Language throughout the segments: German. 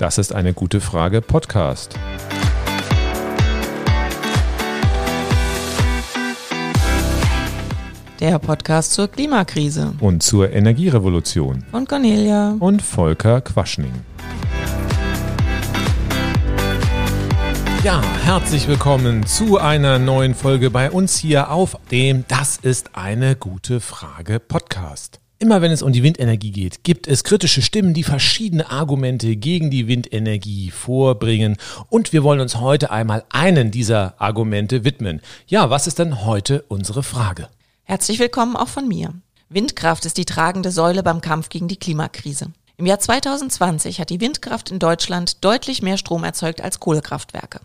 Das ist eine gute Frage Podcast. Der Podcast zur Klimakrise. Und zur Energierevolution. Von Cornelia. Und Volker Quaschning. Ja, herzlich willkommen zu einer neuen Folge bei uns hier auf dem Das ist eine gute Frage Podcast. Immer wenn es um die Windenergie geht, gibt es kritische Stimmen, die verschiedene Argumente gegen die Windenergie vorbringen. Und wir wollen uns heute einmal einen dieser Argumente widmen. Ja, was ist denn heute unsere Frage? Herzlich willkommen auch von mir. Windkraft ist die tragende Säule beim Kampf gegen die Klimakrise. Im Jahr 2020 hat die Windkraft in Deutschland deutlich mehr Strom erzeugt als Kohlekraftwerke.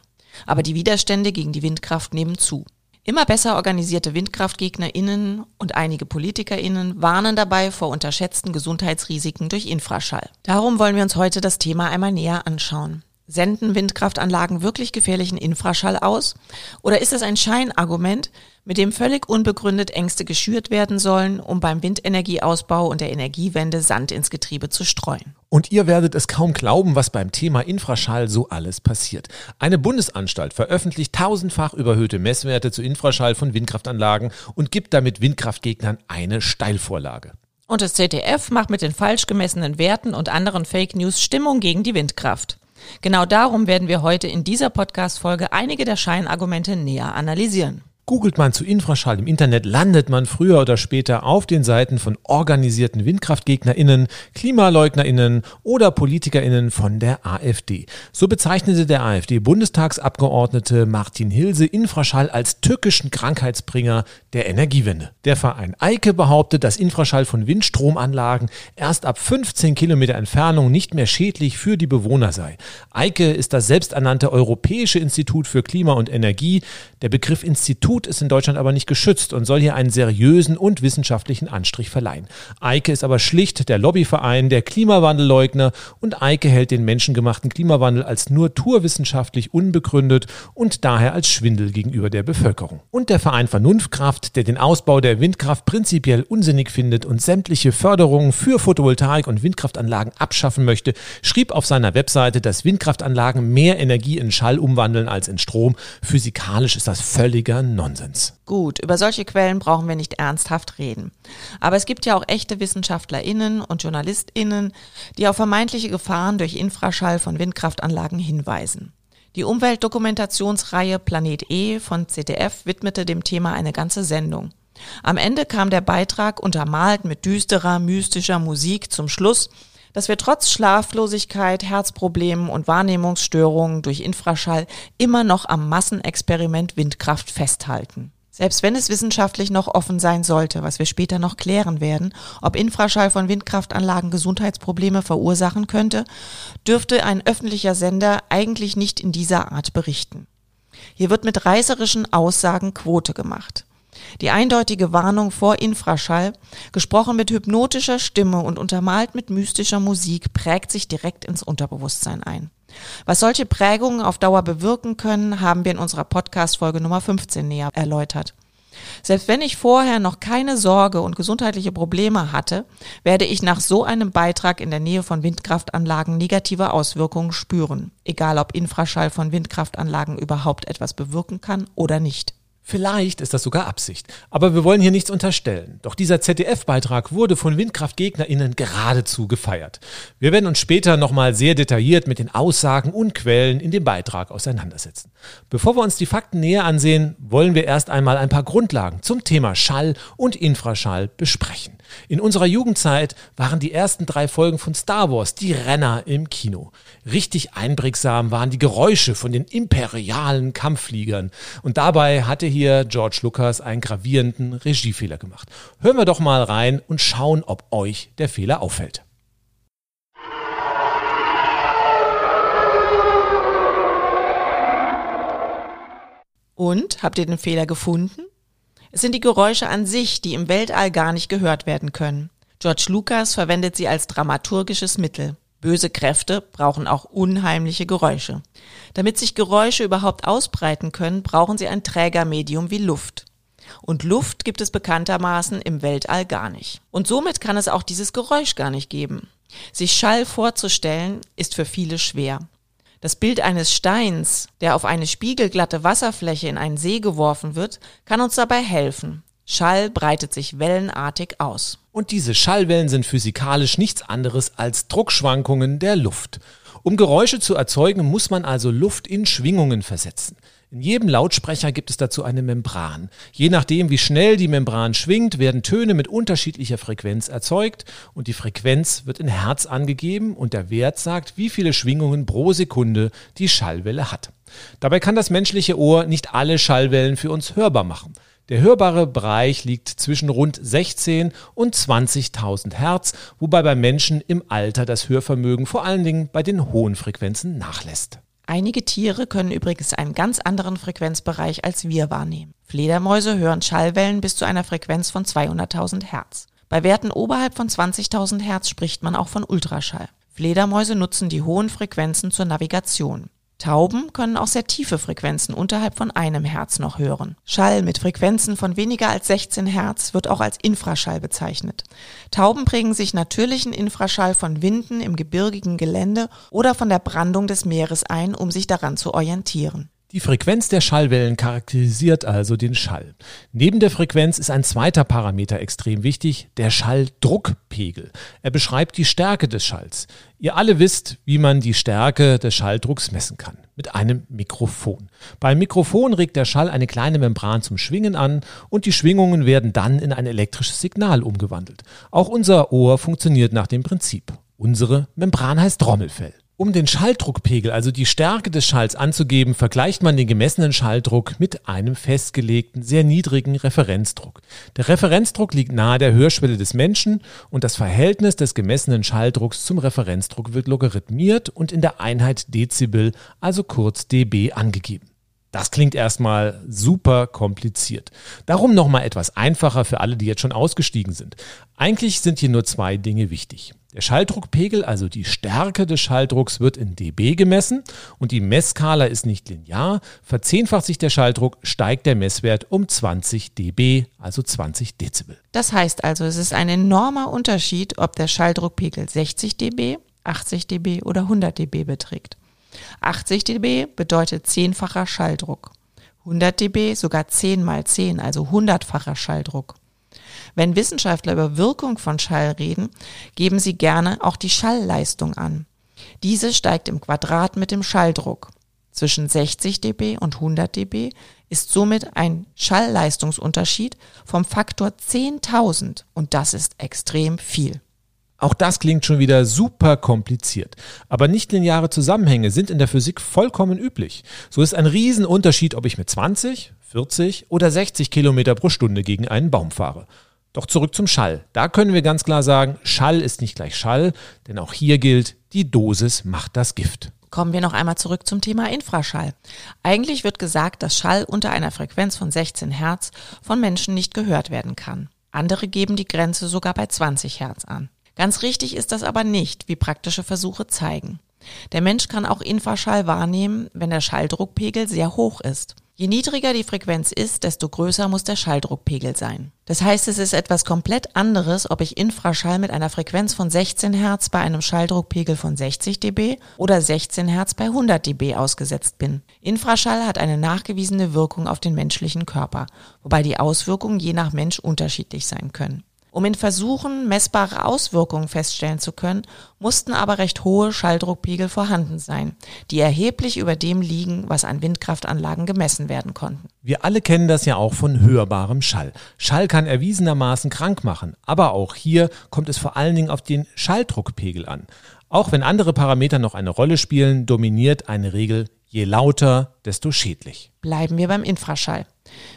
Aber die Widerstände gegen die Windkraft nehmen zu. Immer besser organisierte WindkraftgegnerInnen und einige PolitikerInnen warnen dabei vor unterschätzten Gesundheitsrisiken durch Infraschall. Darum wollen wir uns heute das Thema einmal näher anschauen. Senden Windkraftanlagen wirklich gefährlichen Infraschall aus? Oder ist es ein Scheinargument, mit dem völlig unbegründet Ängste geschürt werden sollen, um beim Windenergieausbau und der Energiewende Sand ins Getriebe zu streuen? Und ihr werdet es kaum glauben, was beim Thema Infraschall so alles passiert. Eine Bundesanstalt veröffentlicht tausendfach überhöhte Messwerte zu Infraschall von Windkraftanlagen und gibt damit Windkraftgegnern eine Steilvorlage. Und das ZDF macht mit den falsch gemessenen Werten und anderen Fake News Stimmung gegen die Windkraft. Genau darum werden wir heute in dieser Podcast-Folge einige der Scheinargumente näher analysieren. Googelt man zu Infraschall im Internet, landet man früher oder später auf den Seiten von organisierten WindkraftgegnerInnen, KlimaleugnerInnen oder PolitikerInnen von der AfD. So bezeichnete der AfD-Bundestagsabgeordnete Martin Hilse Infraschall als tückischen Krankheitsbringer der Energiewende. Der Verein Eike behauptet, dass Infraschall von Windstromanlagen erst ab 15 Kilometer Entfernung nicht mehr schädlich für die Bewohner sei. Eike ist das selbsternannte Europäische Institut für Klima und Energie. Der Begriff Institut Institut ist in Deutschland aber nicht geschützt und soll hier einen seriösen und wissenschaftlichen Anstrich verleihen. Eike ist aber schlicht der Lobbyverein der Klimawandelleugner und Eike hält den menschengemachten Klimawandel als nur naturwissenschaftlich unbegründet und daher als Schwindel gegenüber der Bevölkerung. Und der Verein Vernunftkraft, der den Ausbau der Windkraft prinzipiell unsinnig findet und sämtliche Förderungen für Photovoltaik und Windkraftanlagen abschaffen möchte, schrieb auf seiner Webseite, dass Windkraftanlagen mehr Energie in Schall umwandeln als in Strom. Physikalisch ist das völliger Nonsens. Nonsens. Gut, über solche Quellen brauchen wir nicht ernsthaft reden. Aber es gibt ja auch echte WissenschaftlerInnen und JournalistInnen, die auf vermeintliche Gefahren durch Infraschall von Windkraftanlagen hinweisen. Die Umweltdokumentationsreihe Planet E von ZDF widmete dem Thema eine ganze Sendung. Am Ende kam der Beitrag untermalt mit düsterer, mystischer Musik zum Schluss, dass wir trotz Schlaflosigkeit, Herzproblemen und Wahrnehmungsstörungen durch Infraschall immer noch am Massenexperiment Windkraft festhalten. Selbst wenn es wissenschaftlich noch offen sein sollte, was wir später noch klären werden, ob Infraschall von Windkraftanlagen Gesundheitsprobleme verursachen könnte, dürfte ein öffentlicher Sender eigentlich nicht in dieser Art berichten. Hier wird mit reißerischen Aussagen Quote gemacht. Die eindeutige Warnung vor Infraschall, gesprochen mit hypnotischer Stimme und untermalt mit mystischer Musik, prägt sich direkt ins Unterbewusstsein ein. Was solche Prägungen auf Dauer bewirken können, haben wir in unserer Podcast-Folge Nummer 15 näher erläutert. Selbst wenn ich vorher noch keine Sorge und gesundheitliche Probleme hatte, werde ich nach so einem Beitrag in der Nähe von Windkraftanlagen negative Auswirkungen spüren, egal ob Infraschall von Windkraftanlagen überhaupt etwas bewirken kann oder nicht. Vielleicht ist das sogar Absicht. Aber wir wollen hier nichts unterstellen. Doch dieser ZDF-Beitrag wurde von WindkraftgegnerInnen geradezu gefeiert. Wir werden uns später nochmal sehr detailliert mit den Aussagen und Quellen in dem Beitrag auseinandersetzen. Bevor wir uns die Fakten näher ansehen, wollen wir erst einmal ein paar Grundlagen zum Thema Schall und Infraschall besprechen. In unserer Jugendzeit waren die ersten drei Folgen von Star Wars die Renner im Kino. Richtig einprägsam waren die Geräusche von den imperialen Kampffliegern. Und dabei hatte hier George Lucas einen gravierenden Regiefehler gemacht. Hören wir doch mal rein und schauen, ob euch der Fehler auffällt. Und habt ihr den Fehler gefunden? Es sind die Geräusche an sich, die im Weltall gar nicht gehört werden können. George Lucas verwendet sie als dramaturgisches Mittel. Böse Kräfte brauchen auch unheimliche Geräusche. Damit sich Geräusche überhaupt ausbreiten können, brauchen sie ein Trägermedium wie Luft. Und Luft gibt es bekanntermaßen im Weltall gar nicht. Und somit kann es auch dieses Geräusch gar nicht geben. Sich Schall vorzustellen, ist für viele schwer. Das Bild eines Steins, der auf eine spiegelglatte Wasserfläche in einen See geworfen wird, kann uns dabei helfen. Schall breitet sich wellenartig aus. Und diese Schallwellen sind physikalisch nichts anderes als Druckschwankungen der Luft. Um Geräusche zu erzeugen, muss man also Luft in Schwingungen versetzen. In jedem Lautsprecher gibt es dazu eine Membran. Je nachdem, wie schnell die Membran schwingt, werden Töne mit unterschiedlicher Frequenz erzeugt und die Frequenz wird in Hertz angegeben und der Wert sagt, wie viele Schwingungen pro Sekunde die Schallwelle hat. Dabei kann das menschliche Ohr nicht alle Schallwellen für uns hörbar machen. Der hörbare Bereich liegt zwischen rund 16 und 20.000 Hertz, wobei beim Menschen im Alter das Hörvermögen vor allen Dingen bei den hohen Frequenzen nachlässt. Einige Tiere können übrigens einen ganz anderen Frequenzbereich als wir wahrnehmen. Fledermäuse hören Schallwellen bis zu einer Frequenz von 200.000 Hertz. Bei Werten oberhalb von 20.000 Hertz spricht man auch von Ultraschall. Fledermäuse nutzen die hohen Frequenzen zur Navigation. Tauben können auch sehr tiefe Frequenzen unterhalb von einem Hertz noch hören. Schall mit Frequenzen von weniger als 16 Hertz wird auch als Infraschall bezeichnet. Tauben prägen sich natürlichen Infraschall von Winden im gebirgigen Gelände oder von der Brandung des Meeres ein, um sich daran zu orientieren. Die Frequenz der Schallwellen charakterisiert also den Schall. Neben der Frequenz ist ein zweiter Parameter extrem wichtig, der Schalldruckpegel. Er beschreibt die Stärke des Schalls. Ihr alle wisst, wie man die Stärke des Schalldrucks messen kann. Mit einem Mikrofon. Beim Mikrofon regt der Schall eine kleine Membran zum Schwingen an und die Schwingungen werden dann in ein elektrisches Signal umgewandelt. Auch unser Ohr funktioniert nach dem Prinzip. Unsere Membran heißt Trommelfell. Um den Schalldruckpegel, also die Stärke des Schalls anzugeben, vergleicht man den gemessenen Schalldruck mit einem festgelegten, sehr niedrigen Referenzdruck. Der Referenzdruck liegt nahe der Hörschwelle des Menschen und das Verhältnis des gemessenen Schalldrucks zum Referenzdruck wird logarithmiert und in der Einheit Dezibel, also kurz dB, angegeben. Das klingt erstmal super kompliziert. Darum nochmal etwas einfacher für alle, die jetzt schon ausgestiegen sind. Eigentlich sind hier nur zwei Dinge wichtig. Der Schalldruckpegel, also die Stärke des Schalldrucks, wird in dB gemessen und die Messskala ist nicht linear. Verzehnfacht sich der Schalldruck, steigt der Messwert um 20 dB, also 20 Dezibel. Das heißt also, es ist ein enormer Unterschied, ob der Schalldruckpegel 60 dB, 80 dB oder 100 dB beträgt. 80 dB bedeutet zehnfacher Schalldruck. 100 dB sogar 10 mal 10, also hundertfacher Schalldruck. Wenn Wissenschaftler über Wirkung von Schall reden, geben sie gerne auch die Schallleistung an. Diese steigt im Quadrat mit dem Schalldruck. Zwischen 60 dB und 100 dB ist somit ein Schallleistungsunterschied vom Faktor 10.000 und das ist extrem viel. Auch das klingt schon wieder super kompliziert. Aber nichtlineare Zusammenhänge sind in der Physik vollkommen üblich. So ist ein Riesenunterschied, ob ich mit 20, 40 oder 60 Kilometer pro Stunde gegen einen Baum fahre. Doch zurück zum Schall. Da können wir ganz klar sagen, Schall ist nicht gleich Schall, denn auch hier gilt, die Dosis macht das Gift. Kommen wir noch einmal zurück zum Thema Infraschall. Eigentlich wird gesagt, dass Schall unter einer Frequenz von 16 Hertz von Menschen nicht gehört werden kann. Andere geben die Grenze sogar bei 20 Hertz an. Ganz richtig ist das aber nicht, wie praktische Versuche zeigen. Der Mensch kann auch Infraschall wahrnehmen, wenn der Schalldruckpegel sehr hoch ist. Je niedriger die Frequenz ist, desto größer muss der Schalldruckpegel sein. Das heißt, es ist etwas komplett anderes, ob ich Infraschall mit einer Frequenz von 16 Hertz bei einem Schalldruckpegel von 60 dB oder 16 Hertz bei 100 dB ausgesetzt bin. Infraschall hat eine nachgewiesene Wirkung auf den menschlichen Körper, wobei die Auswirkungen je nach Mensch unterschiedlich sein können. Um in Versuchen messbare Auswirkungen feststellen zu können, mussten aber recht hohe Schalldruckpegel vorhanden sein, die erheblich über dem liegen, was an Windkraftanlagen gemessen werden konnten. Wir alle kennen das ja auch von hörbarem Schall. Schall kann erwiesenermaßen krank machen, aber auch hier kommt es vor allen Dingen auf den Schalldruckpegel an. Auch wenn andere Parameter noch eine Rolle spielen, dominiert eine Regel je lauter, desto schädlich. Bleiben wir beim Infraschall.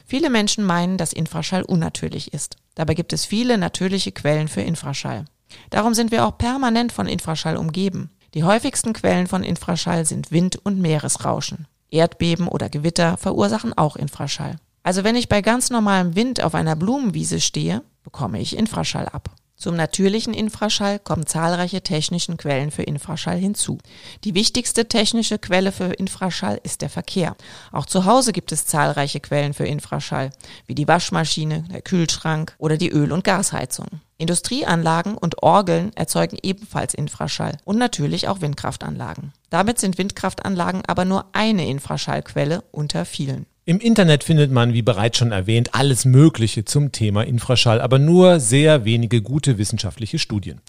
Viele Menschen meinen, dass Infraschall unnatürlich ist. Dabei gibt es viele natürliche Quellen für Infraschall. Darum sind wir auch permanent von Infraschall umgeben. Die häufigsten Quellen von Infraschall sind Wind und Meeresrauschen. Erdbeben oder Gewitter verursachen auch Infraschall. Also wenn ich bei ganz normalem Wind auf einer Blumenwiese stehe, bekomme ich Infraschall ab. Zum natürlichen Infraschall kommen zahlreiche technischen Quellen für Infraschall hinzu. Die wichtigste technische Quelle für Infraschall ist der Verkehr. Auch zu Hause gibt es zahlreiche Quellen für Infraschall, wie die Waschmaschine, der Kühlschrank oder die Öl- und Gasheizung. Industrieanlagen und Orgeln erzeugen ebenfalls Infraschall und natürlich auch Windkraftanlagen. Damit sind Windkraftanlagen aber nur eine Infraschallquelle unter vielen. Im Internet findet man, wie bereits schon erwähnt, alles Mögliche zum Thema Infraschall, aber nur sehr wenige gute wissenschaftliche Studien,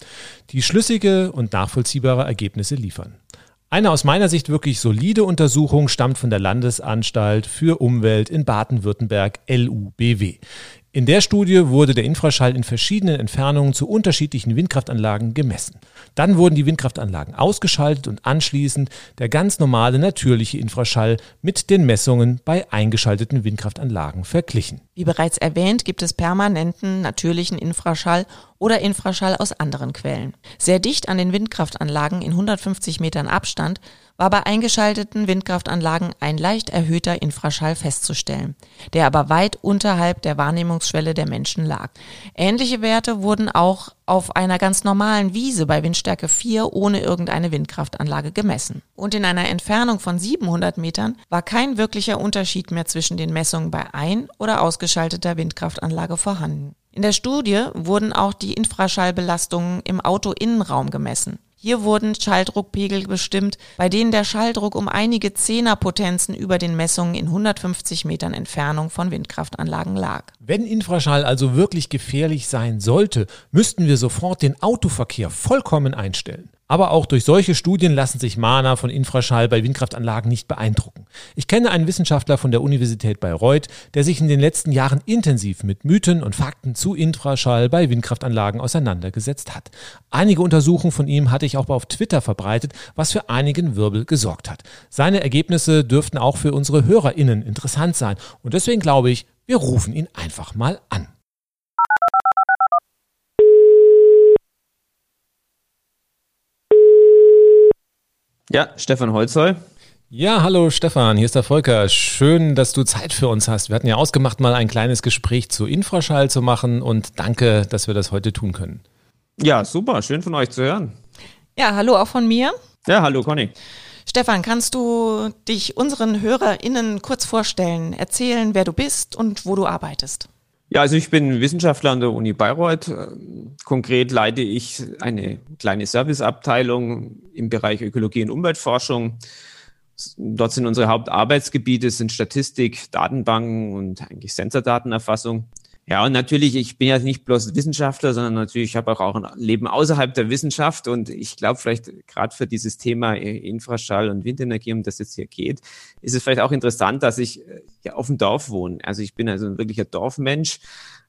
die schlüssige und nachvollziehbare Ergebnisse liefern. Eine aus meiner Sicht wirklich solide Untersuchung stammt von der Landesanstalt für Umwelt in Baden-Württemberg LUBW. In der Studie wurde der Infraschall in verschiedenen Entfernungen zu unterschiedlichen Windkraftanlagen gemessen. Dann wurden die Windkraftanlagen ausgeschaltet und anschließend der ganz normale natürliche Infraschall mit den Messungen bei eingeschalteten Windkraftanlagen verglichen. Wie bereits erwähnt, gibt es permanenten natürlichen Infraschall oder Infraschall aus anderen Quellen. Sehr dicht an den Windkraftanlagen in 150 Metern Abstand war bei eingeschalteten Windkraftanlagen ein leicht erhöhter Infraschall festzustellen, der aber weit unterhalb der Wahrnehmungsschwelle der Menschen lag. Ähnliche Werte wurden auch auf einer ganz normalen Wiese bei Windstärke 4 ohne irgendeine Windkraftanlage gemessen. Und in einer Entfernung von 700 Metern war kein wirklicher Unterschied mehr zwischen den Messungen bei ein- oder ausgeschalteter Windkraftanlage vorhanden. In der Studie wurden auch die Infraschallbelastungen im Autoinnenraum gemessen. Hier wurden Schalldruckpegel bestimmt, bei denen der Schalldruck um einige Zehnerpotenzen über den Messungen in 150 Metern Entfernung von Windkraftanlagen lag. Wenn Infraschall also wirklich gefährlich sein sollte, müssten wir sofort den Autoverkehr vollkommen einstellen. Aber auch durch solche Studien lassen sich Mahner von Infraschall bei Windkraftanlagen nicht beeindrucken. Ich kenne einen Wissenschaftler von der Universität Bayreuth, der sich in den letzten Jahren intensiv mit Mythen und Fakten zu Infraschall bei Windkraftanlagen auseinandergesetzt hat. Einige Untersuchungen von ihm hatte ich auch auf Twitter verbreitet, was für einigen Wirbel gesorgt hat. Seine Ergebnisse dürften auch für unsere HörerInnen interessant sein. Und deswegen glaube ich, wir rufen ihn einfach mal an. Ja, Stefan Holzoll. Ja, hallo Stefan, hier ist der Volker. Schön, dass du Zeit für uns hast. Wir hatten ja ausgemacht, mal ein kleines Gespräch zu Infraschall zu machen und danke, dass wir das heute tun können. Ja, super, schön von euch zu hören. Ja, hallo auch von mir. Ja, hallo Conny. Stefan, kannst du dich unseren HörerInnen kurz vorstellen, erzählen, wer du bist und wo du arbeitest? Ja, also ich bin Wissenschaftler an der Uni Bayreuth. Konkret leite ich eine kleine Serviceabteilung im Bereich Ökologie und Umweltforschung. Dort sind unsere Hauptarbeitsgebiete sind Statistik, Datenbanken und eigentlich Sensordatenerfassung. Ja, und natürlich, ich bin ja nicht bloß Wissenschaftler, sondern natürlich, ich habe auch, ein Leben außerhalb der Wissenschaft und ich glaube vielleicht gerade für dieses Thema Infraschall und Windenergie, um das es hier geht, ist es vielleicht auch interessant, dass ich äh, ja auf dem Dorf wohne. Also ich bin also ein wirklicher Dorfmensch,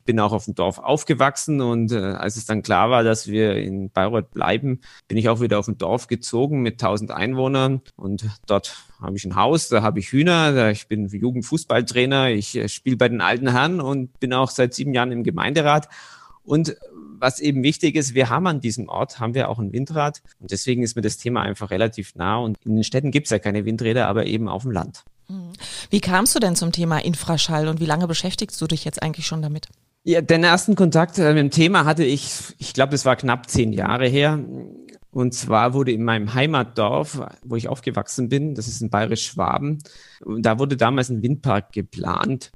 bin auch auf dem Dorf aufgewachsen und äh, als es dann klar war, dass wir in Bayreuth bleiben, bin ich auch wieder auf dem Dorf gezogen mit 1000 Einwohnern und dort habe ich ein Haus, da habe ich Hühner, da ich bin Jugendfußballtrainer, ich äh, spiele bei den alten Herren und bin auch seit sieben Jahren im Gemeinderat. Und was eben wichtig ist, wir haben an diesem Ort, haben wir auch ein Windrad und deswegen ist mir das Thema einfach relativ nah und in den Städten gibt es ja keine Windräder, aber eben auf dem Land. Hm. Wie kamst du denn zum Thema Infraschall und wie lange beschäftigst du dich jetzt eigentlich schon damit? Ja, den ersten Kontakt äh, mit dem Thema hatte ich, ich glaube, das war knapp zehn Jahre her. Und zwar wurde in meinem Heimatdorf, wo ich aufgewachsen bin, das ist in Bayerisch-Schwaben, da wurde damals ein Windpark geplant.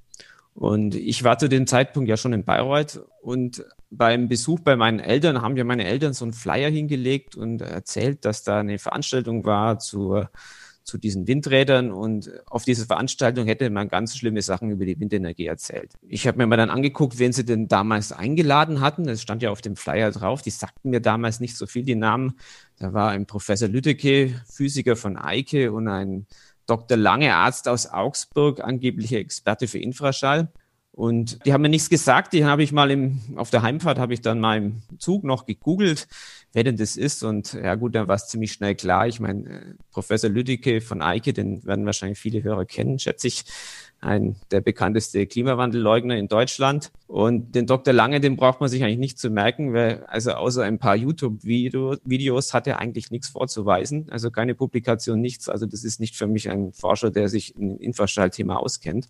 Und ich war zu dem Zeitpunkt ja schon in Bayreuth und beim Besuch bei meinen Eltern haben ja meine Eltern so einen Flyer hingelegt und erzählt, dass da eine Veranstaltung war zur zu diesen Windrädern und auf diese Veranstaltung hätte man ganz schlimme Sachen über die Windenergie erzählt. Ich habe mir mal dann angeguckt, wen sie denn damals eingeladen hatten. Das stand ja auf dem Flyer drauf. Die sagten mir damals nicht so viel, die Namen. Da war ein Professor Lüdecke, Physiker von Eike und ein Dr. Lange, Arzt aus Augsburg, angeblicher Experte für Infraschall. Und die haben mir nichts gesagt. Die habe ich mal im, auf der Heimfahrt habe ich dann mal im Zug noch gegoogelt, wer denn das ist. Und ja gut, dann war es ziemlich schnell klar. Ich meine, äh, Professor Lüdicke von Eike, den werden wahrscheinlich viele Hörer kennen, schätze ich. Ein der bekannteste Klimawandelleugner in Deutschland. Und den Dr. Lange, den braucht man sich eigentlich nicht zu merken, weil also außer ein paar YouTube-Videos hat er eigentlich nichts vorzuweisen. Also keine Publikation, nichts. Also das ist nicht für mich ein Forscher, der sich in Infraschallthema auskennt.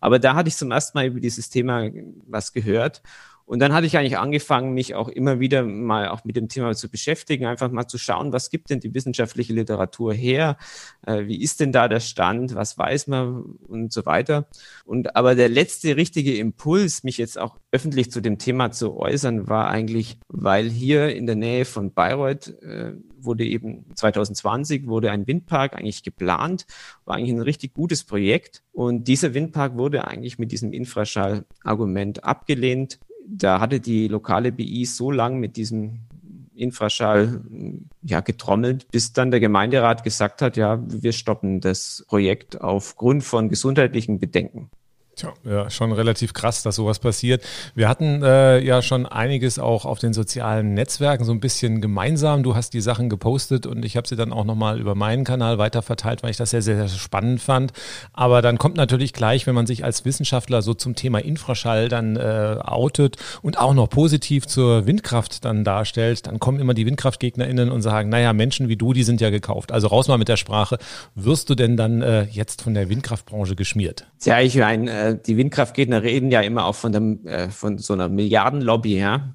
Aber da hatte ich zum ersten Mal über dieses Thema was gehört. Und dann hatte ich eigentlich angefangen, mich auch immer wieder mal auch mit dem Thema zu beschäftigen, einfach mal zu schauen, was gibt denn die wissenschaftliche Literatur her? Äh, wie ist denn da der Stand? Was weiß man und so weiter? Und aber der letzte richtige Impuls, mich jetzt auch öffentlich zu dem Thema zu äußern, war eigentlich, weil hier in der Nähe von Bayreuth äh, wurde eben 2020 wurde ein Windpark eigentlich geplant, war eigentlich ein richtig gutes Projekt. Und dieser Windpark wurde eigentlich mit diesem Infraschall-Argument abgelehnt da hatte die lokale BI so lang mit diesem Infraschall ja, getrommelt, bis dann der Gemeinderat gesagt hat, ja, wir stoppen das Projekt aufgrund von gesundheitlichen Bedenken. Tja, ja, schon relativ krass, dass sowas passiert. Wir hatten äh, ja schon einiges auch auf den sozialen Netzwerken so ein bisschen gemeinsam. Du hast die Sachen gepostet und ich habe sie dann auch nochmal über meinen Kanal weiterverteilt, weil ich das sehr, sehr, sehr spannend fand. Aber dann kommt natürlich gleich, wenn man sich als Wissenschaftler so zum Thema Infraschall dann äh, outet und auch noch positiv zur Windkraft dann darstellt, dann kommen immer die WindkraftgegnerInnen und sagen, naja, Menschen wie du, die sind ja gekauft. Also raus mal mit der Sprache. Wirst du denn dann äh, jetzt von der Windkraftbranche geschmiert? Ja, ich meine, äh, die Windkraftgegner reden ja immer auch von, dem, äh, von so einer Milliardenlobby, ja.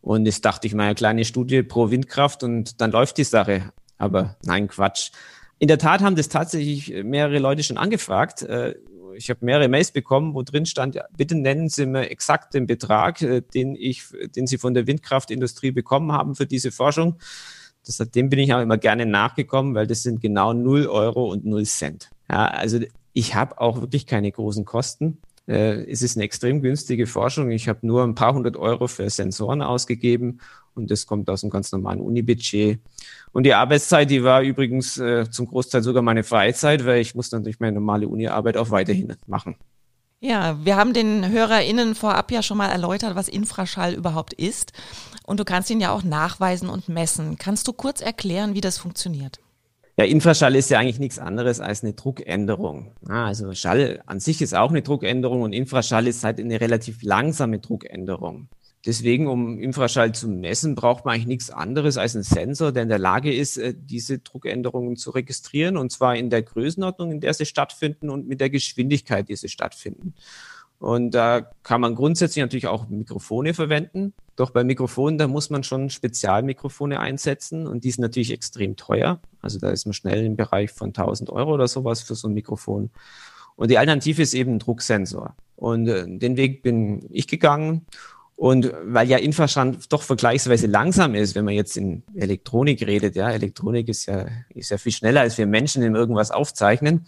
Und jetzt dachte ich mal, eine kleine Studie pro Windkraft und dann läuft die Sache. Aber nein, Quatsch. In der Tat haben das tatsächlich mehrere Leute schon angefragt. Äh, ich habe mehrere Mails bekommen, wo drin stand, bitte nennen Sie mir exakt den Betrag, äh, den ich, den Sie von der Windkraftindustrie bekommen haben für diese Forschung. Das, dem bin ich auch immer gerne nachgekommen, weil das sind genau 0 Euro und 0 Cent. Ja, also ich habe auch wirklich keine großen Kosten. Äh, es ist eine extrem günstige Forschung. Ich habe nur ein paar hundert Euro für Sensoren ausgegeben und das kommt aus einem ganz normalen Unibudget. Und die Arbeitszeit, die war übrigens äh, zum Großteil sogar meine Freizeit, weil ich muss natürlich meine normale Uni-Arbeit auch weiterhin machen. Ja, wir haben den HörerInnen vorab ja schon mal erläutert, was Infraschall überhaupt ist. Und du kannst ihn ja auch nachweisen und messen. Kannst du kurz erklären, wie das funktioniert? Ja, Infraschall ist ja eigentlich nichts anderes als eine Druckänderung. also Schall an sich ist auch eine Druckänderung und Infraschall ist halt eine relativ langsame Druckänderung. Deswegen, um Infraschall zu messen, braucht man eigentlich nichts anderes als einen Sensor, der in der Lage ist, äh, diese Druckänderungen zu registrieren, und zwar in der Größenordnung, in der sie stattfinden und mit der Geschwindigkeit, die sie stattfinden. Und da kann man grundsätzlich natürlich auch Mikrofone verwenden. Doch bei Mikrofonen, da muss man schon Spezialmikrofone einsetzen und die sind natürlich extrem teuer. Also da ist man schnell im Bereich von 1000 Euro oder sowas für so ein Mikrofon. Und die Alternative ist eben ein Drucksensor. Und äh, den Weg bin ich gegangen und weil ja Infraschall doch vergleichsweise langsam ist, wenn man jetzt in Elektronik redet, ja, Elektronik ist ja, ist ja viel schneller, als wir Menschen in irgendwas aufzeichnen,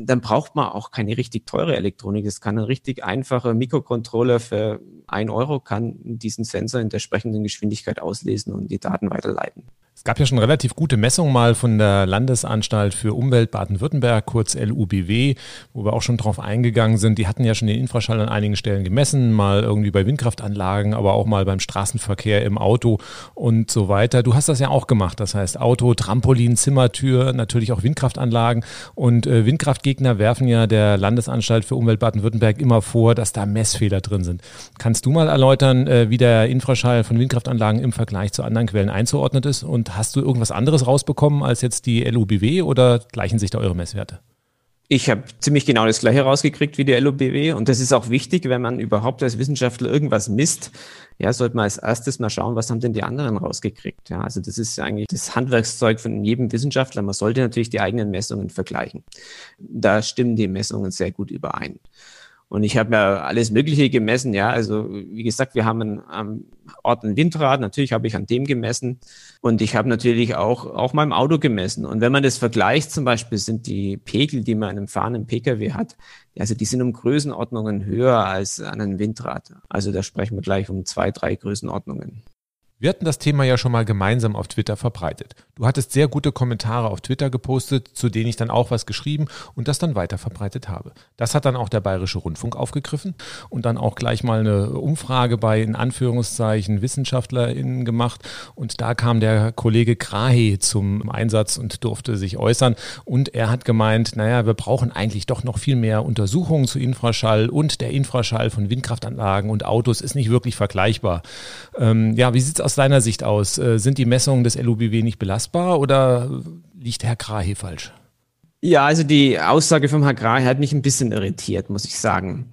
dann braucht man auch keine richtig teure Elektronik. Es kann ein richtig einfacher Mikrocontroller für ein Euro kann diesen Sensor in der entsprechenden Geschwindigkeit auslesen und die Daten weiterleiten. Es gab ja schon relativ gute Messungen mal von der Landesanstalt für Umwelt Baden-Württemberg, kurz LUBW, wo wir auch schon drauf eingegangen sind. Die hatten ja schon den Infraschall an einigen Stellen gemessen, mal irgendwie bei Windkraftanlagen, aber auch mal beim Straßenverkehr im Auto und so weiter. Du hast das ja auch gemacht. Das heißt Auto, Trampolin, Zimmertür, natürlich auch Windkraftanlagen. Und äh, Windkraftgegner werfen ja der Landesanstalt für Umwelt Baden-Württemberg immer vor, dass da Messfehler drin sind. Kannst du mal erläutern, äh, wie der Infraschall von Windkraftanlagen im Vergleich zu anderen Quellen einzuordnen ist und hast du irgendwas anderes rausbekommen als jetzt die LUBW oder gleichen sich da eure Messwerte? Ich habe ziemlich genau das gleiche rausgekriegt wie die LOBW und das ist auch wichtig, wenn man überhaupt als Wissenschaftler irgendwas misst. Ja, sollte man als erstes mal schauen, was haben denn die anderen rausgekriegt. Ja, also das ist eigentlich das Handwerkszeug von jedem Wissenschaftler. Man sollte natürlich die eigenen Messungen vergleichen. Da stimmen die Messungen sehr gut überein. Und ich habe ja alles Mögliche gemessen, ja. Also wie gesagt, wir haben am Ort ein Windrad, natürlich habe ich an dem gemessen. Und ich habe natürlich auch, auch meinem Auto gemessen. Und wenn man das vergleicht, zum Beispiel sind die Pegel, die man in einem fahrenden Pkw hat, also die sind um Größenordnungen höher als an einem Windrad. Also da sprechen wir gleich um zwei, drei Größenordnungen. Wir hatten das Thema ja schon mal gemeinsam auf Twitter verbreitet. Du hattest sehr gute Kommentare auf Twitter gepostet, zu denen ich dann auch was geschrieben und das dann weiter verbreitet habe. Das hat dann auch der Bayerische Rundfunk aufgegriffen und dann auch gleich mal eine Umfrage bei in Anführungszeichen WissenschaftlerInnen gemacht und da kam der Kollege Krahe zum Einsatz und durfte sich äußern und er hat gemeint, naja, wir brauchen eigentlich doch noch viel mehr Untersuchungen zu Infraschall und der Infraschall von Windkraftanlagen und Autos ist nicht wirklich vergleichbar. Ähm, ja, wie sieht's aus aus deiner Sicht aus? Äh, sind die Messungen des LUBW nicht belastbar oder liegt Herr Krahe falsch? Ja, also die Aussage vom Herrn Krahe hat mich ein bisschen irritiert, muss ich sagen.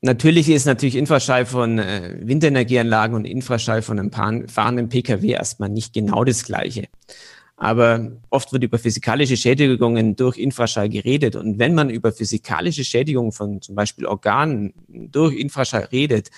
Natürlich ist natürlich Infraschall von äh, Windenergieanlagen und Infraschall von einem fahrenden Pkw erstmal nicht genau das Gleiche. Aber oft wird über physikalische Schädigungen durch Infraschall geredet. Und wenn man über physikalische Schädigungen von zum Beispiel Organen durch Infraschall redet,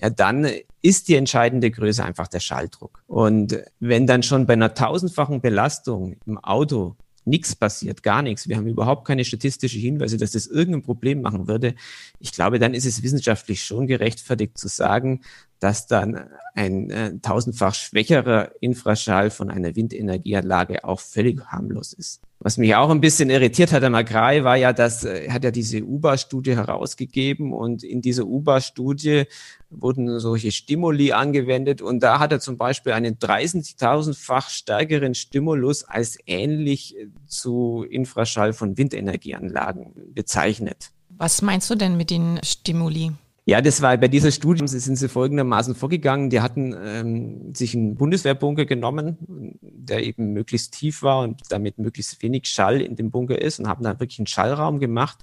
ja, dann ist die entscheidende Größe einfach der Schalldruck. Und wenn dann schon bei einer tausendfachen Belastung im Auto nichts passiert, gar nichts. Wir haben überhaupt keine statistischen Hinweise, dass das irgendein Problem machen würde. Ich glaube, dann ist es wissenschaftlich schon gerechtfertigt zu sagen, dass dann ein äh, tausendfach schwächerer Infraschall von einer Windenergieanlage auch völlig harmlos ist. Was mich auch ein bisschen irritiert hat am Agrai war ja, dass äh, er hat ja diese UBA-Studie herausgegeben und in dieser UBA-Studie wurden solche Stimuli angewendet und da hat er zum Beispiel einen 30.000-fach stärkeren Stimulus als ähnlich zu Infraschall von Windenergieanlagen bezeichnet. Was meinst du denn mit den Stimuli? Ja, das war bei dieser Studie, sind sie folgendermaßen vorgegangen. Die hatten ähm, sich einen Bundeswehrbunker genommen, der eben möglichst tief war und damit möglichst wenig Schall in dem Bunker ist und haben da wirklich einen Schallraum gemacht.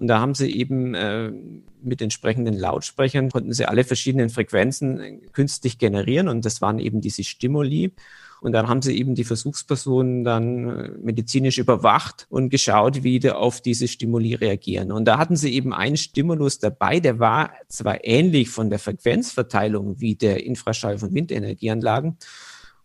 Und da haben sie eben äh, mit entsprechenden Lautsprechern, konnten sie alle verschiedenen Frequenzen künstlich generieren und das waren eben diese Stimuli. Und dann haben sie eben die Versuchspersonen dann äh, medizinisch überwacht und geschaut, wie die auf diese Stimuli reagieren. Und da hatten sie eben einen Stimulus dabei, der war zwar ähnlich von der Frequenzverteilung wie der Infraschall von Windenergieanlagen,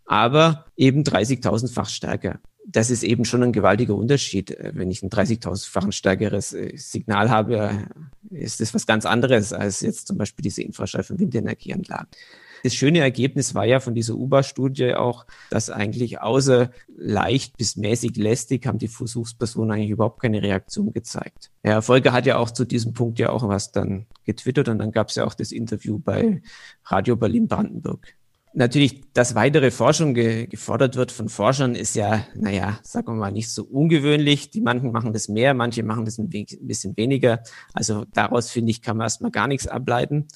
aber eben 30.000-fach stärker. Das ist eben schon ein gewaltiger Unterschied. Äh, wenn ich ein 30.000-fach stärkeres äh, Signal habe, ist das was ganz anderes als jetzt zum Beispiel diese Infraschall von Windenergieanlagen. Das schöne Ergebnis war ja von dieser UBA-Studie auch, dass eigentlich außer leicht bis mäßig lästig haben die Versuchspersonen eigentlich überhaupt keine Reaktion gezeigt. Herr Volker hat ja auch zu diesem Punkt ja auch was dann getwittert und dann gab es ja auch das Interview bei Radio Berlin-Brandenburg. Natürlich, dass weitere Forschung ge gefordert wird von Forschern, ist ja, naja, sagen wir mal, nicht so ungewöhnlich. Die manchen machen das mehr, manche machen das ein, ein bisschen weniger. Also daraus, finde ich, kann man erstmal gar nichts ableiten.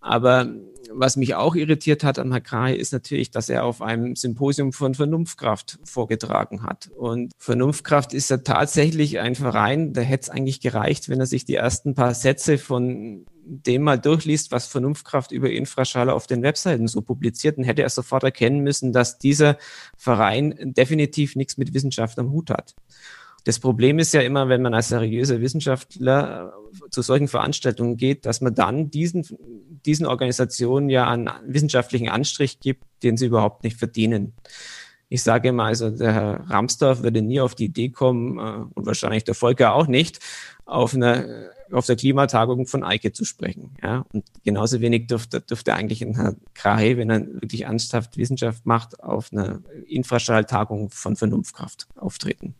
Aber was mich auch irritiert hat an Hakai ist natürlich, dass er auf einem Symposium von Vernunftkraft vorgetragen hat. Und Vernunftkraft ist ja tatsächlich ein Verein, da hätte es eigentlich gereicht, wenn er sich die ersten paar Sätze von dem mal durchliest, was Vernunftkraft über Infraschall auf den Webseiten so publiziert, dann hätte er sofort erkennen müssen, dass dieser Verein definitiv nichts mit Wissenschaft am Hut hat. Das Problem ist ja immer, wenn man als seriöser Wissenschaftler äh, zu solchen Veranstaltungen geht, dass man dann diesen, diesen Organisationen ja einen wissenschaftlichen Anstrich gibt, den sie überhaupt nicht verdienen. Ich sage immer, also der Herr Ramsdorf würde nie auf die Idee kommen, äh, und wahrscheinlich der Volker auch nicht, auf einer auf der Klimatagung von Eike zu sprechen. Ja? Und genauso wenig dürfte, dürfte eigentlich ein Herr Krahe, wenn er wirklich ernsthaft Wissenschaft macht, auf einer Infraschalltagung von Vernunftkraft auftreten.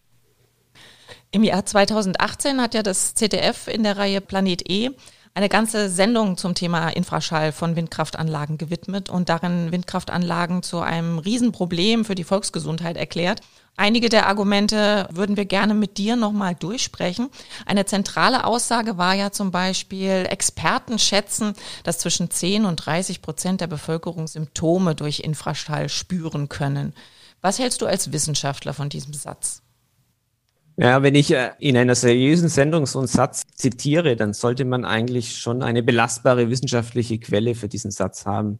Im Jahr 2018 hat ja das ZDF in der Reihe Planet E eine ganze Sendung zum Thema Infraschall von Windkraftanlagen gewidmet und darin Windkraftanlagen zu einem Riesenproblem für die Volksgesundheit erklärt. Einige der Argumente würden wir gerne mit dir nochmal durchsprechen. Eine zentrale Aussage war ja zum Beispiel, Experten schätzen, dass zwischen 10 und 30 Prozent der Bevölkerung Symptome durch Infraschall spüren können. Was hältst du als Wissenschaftler von diesem Satz? Ja, wenn ich äh, in einer seriösen Sendung so einen Satz zitiere, dann sollte man eigentlich schon eine belastbare wissenschaftliche Quelle für diesen Satz haben.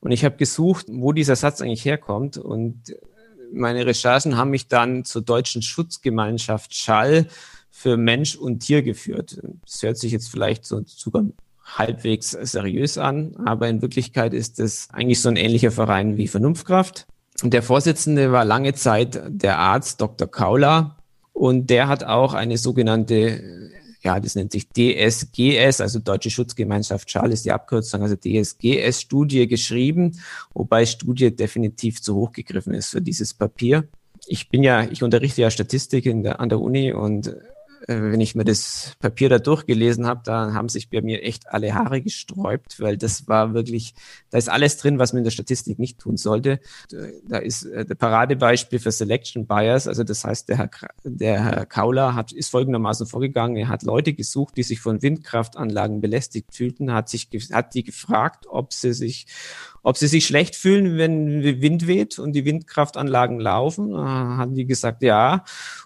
Und ich habe gesucht, wo dieser Satz eigentlich herkommt. Und meine Recherchen haben mich dann zur deutschen Schutzgemeinschaft Schall für Mensch und Tier geführt. Das hört sich jetzt vielleicht so sogar halbwegs seriös an, aber in Wirklichkeit ist es eigentlich so ein ähnlicher Verein wie Vernunftkraft. Und der Vorsitzende war lange Zeit der Arzt Dr. Kauler, und der hat auch eine sogenannte, ja, das nennt sich DSGS, also Deutsche Schutzgemeinschaft Schal ist die Abkürzung, also DSGS-Studie geschrieben, wobei Studie definitiv zu hoch gegriffen ist für dieses Papier. Ich bin ja, ich unterrichte ja Statistik der, an der Uni und wenn ich mir das Papier da durchgelesen habe, da haben sich bei mir echt alle Haare gesträubt, weil das war wirklich, da ist alles drin, was man in der Statistik nicht tun sollte. Da ist äh, der Paradebeispiel für Selection Bias, also das heißt, der Herr, der Herr Kauler hat, ist folgendermaßen vorgegangen, er hat Leute gesucht, die sich von Windkraftanlagen belästigt fühlten, hat sich, hat die gefragt, ob sie sich ob sie sich schlecht fühlen, wenn Wind weht und die Windkraftanlagen laufen. Da haben die gesagt, ja.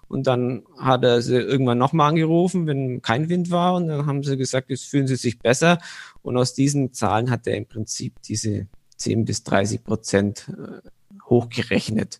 Und dann hat er sie irgendwann nochmal angerufen, wenn kein Wind war. Und dann haben sie gesagt, jetzt fühlen sie sich besser. Und aus diesen Zahlen hat er im Prinzip diese 10 bis 30 Prozent äh, hochgerechnet.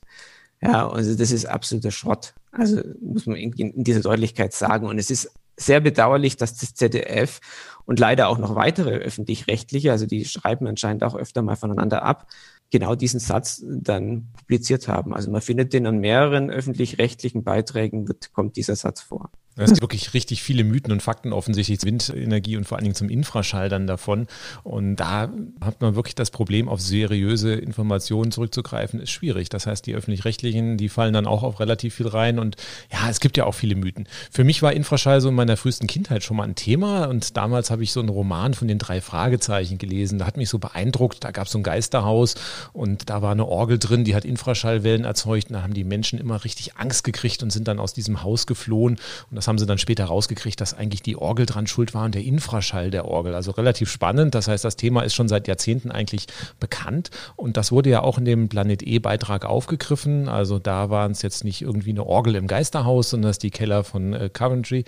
Ja, also das ist absoluter Schrott. Also muss man in, in dieser Deutlichkeit sagen. Und es ist sehr bedauerlich, dass das ZDF und leider auch noch weitere öffentlich-rechtliche, also die schreiben anscheinend auch öfter mal voneinander ab, genau diesen Satz dann publiziert haben. Also man findet den an mehreren öffentlich-rechtlichen Beiträgen, wird, kommt dieser Satz vor. Es gibt wirklich richtig viele Mythen und Fakten offensichtlich zur Windenergie und vor allen Dingen zum Infraschall dann davon. Und da hat man wirklich das Problem, auf seriöse Informationen zurückzugreifen, ist schwierig. Das heißt, die öffentlich-rechtlichen, die fallen dann auch auf relativ viel rein. Und ja, es gibt ja auch viele Mythen. Für mich war Infraschall so in meiner frühesten Kindheit schon mal ein Thema. Und damals habe ich so einen Roman von den drei Fragezeichen gelesen. Da hat mich so beeindruckt. Da gab es so ein Geisterhaus und da war eine Orgel drin, die hat Infraschallwellen erzeugt. Und da haben die Menschen immer richtig Angst gekriegt und sind dann aus diesem Haus geflohen. Und das haben sie dann später rausgekriegt, dass eigentlich die Orgel dran schuld war und der Infraschall der Orgel. Also relativ spannend. Das heißt, das Thema ist schon seit Jahrzehnten eigentlich bekannt. Und das wurde ja auch in dem Planet E-Beitrag aufgegriffen. Also da waren es jetzt nicht irgendwie eine Orgel im Geisterhaus, sondern das ist die Keller von äh, Coventry.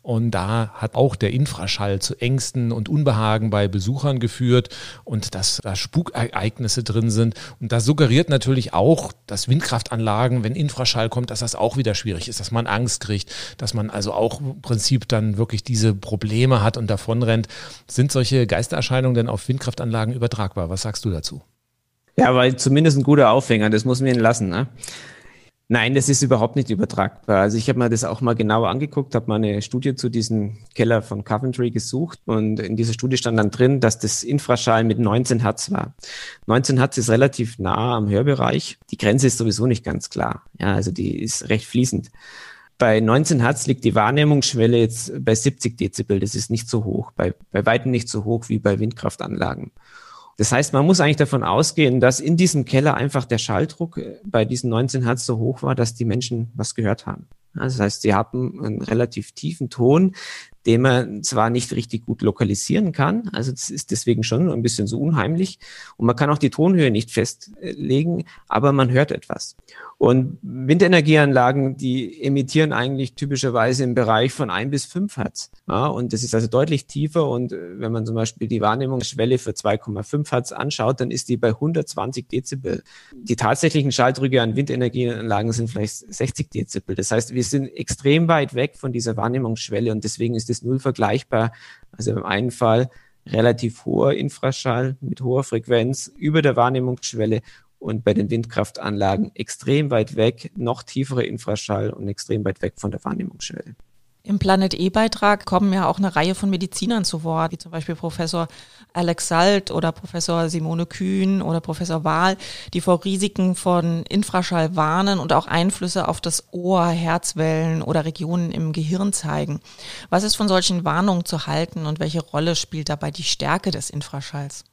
Und da hat auch der Infraschall zu Ängsten und Unbehagen bei Besuchern geführt und dass da Spukereignisse drin sind. Und das suggeriert natürlich auch, dass Windkraftanlagen, wenn Infraschall kommt, dass das auch wieder schwierig ist, dass man Angst kriegt, dass man also auch im Prinzip dann wirklich diese Probleme hat und davonrennt. Sind solche Geistererscheinungen denn auf Windkraftanlagen übertragbar? Was sagst du dazu? Ja, weil zumindest ein guter Aufhänger, das muss man ihnen lassen. Ne? Nein, das ist überhaupt nicht übertragbar. Also ich habe mir das auch mal genauer angeguckt, habe mal eine Studie zu diesem Keller von Coventry gesucht und in dieser Studie stand dann drin, dass das Infraschall mit 19 Hertz war. 19 Hertz ist relativ nah am Hörbereich. Die Grenze ist sowieso nicht ganz klar. Ja, also die ist recht fließend. Bei 19 Hertz liegt die Wahrnehmungsschwelle jetzt bei 70 Dezibel. Das ist nicht so hoch, bei, bei weitem nicht so hoch wie bei Windkraftanlagen. Das heißt, man muss eigentlich davon ausgehen, dass in diesem Keller einfach der Schalldruck äh, bei diesen 19 Hertz so hoch war, dass die Menschen was gehört haben. Das heißt, sie hatten einen relativ tiefen Ton, den man zwar nicht richtig gut lokalisieren kann, also das ist deswegen schon ein bisschen so unheimlich und man kann auch die Tonhöhe nicht festlegen, aber man hört etwas. Und Windenergieanlagen, die emittieren eigentlich typischerweise im Bereich von ein bis fünf Hertz. Ja, und das ist also deutlich tiefer. Und äh, wenn man zum Beispiel die Wahrnehmungsschwelle für 2,5 Hertz anschaut, dann ist die bei 120 Dezibel. Die tatsächlichen Schalldrücke an Windenergieanlagen sind vielleicht 60 Dezibel. Das heißt, wir sind extrem weit weg von dieser Wahrnehmungsschwelle und deswegen ist es null vergleichbar. Also im einen Fall relativ hoher Infraschall mit hoher Frequenz über der Wahrnehmungsschwelle und bei den Windkraftanlagen extrem weit weg, noch tiefere Infraschall und extrem weit weg von der Wahrnehmungsschwelle. Im Planet E-Beitrag kommen ja auch eine Reihe von Medizinern zu Wort, wie zum Beispiel Professor Alex Salt oder Professor Simone Kühn oder Professor Wahl, die vor Risiken von Infraschall warnen und auch Einflüsse auf das Ohr, Herzwellen oder Regionen im Gehirn zeigen. Was ist von solchen Warnungen zu halten und welche Rolle spielt dabei die Stärke des Infraschalls?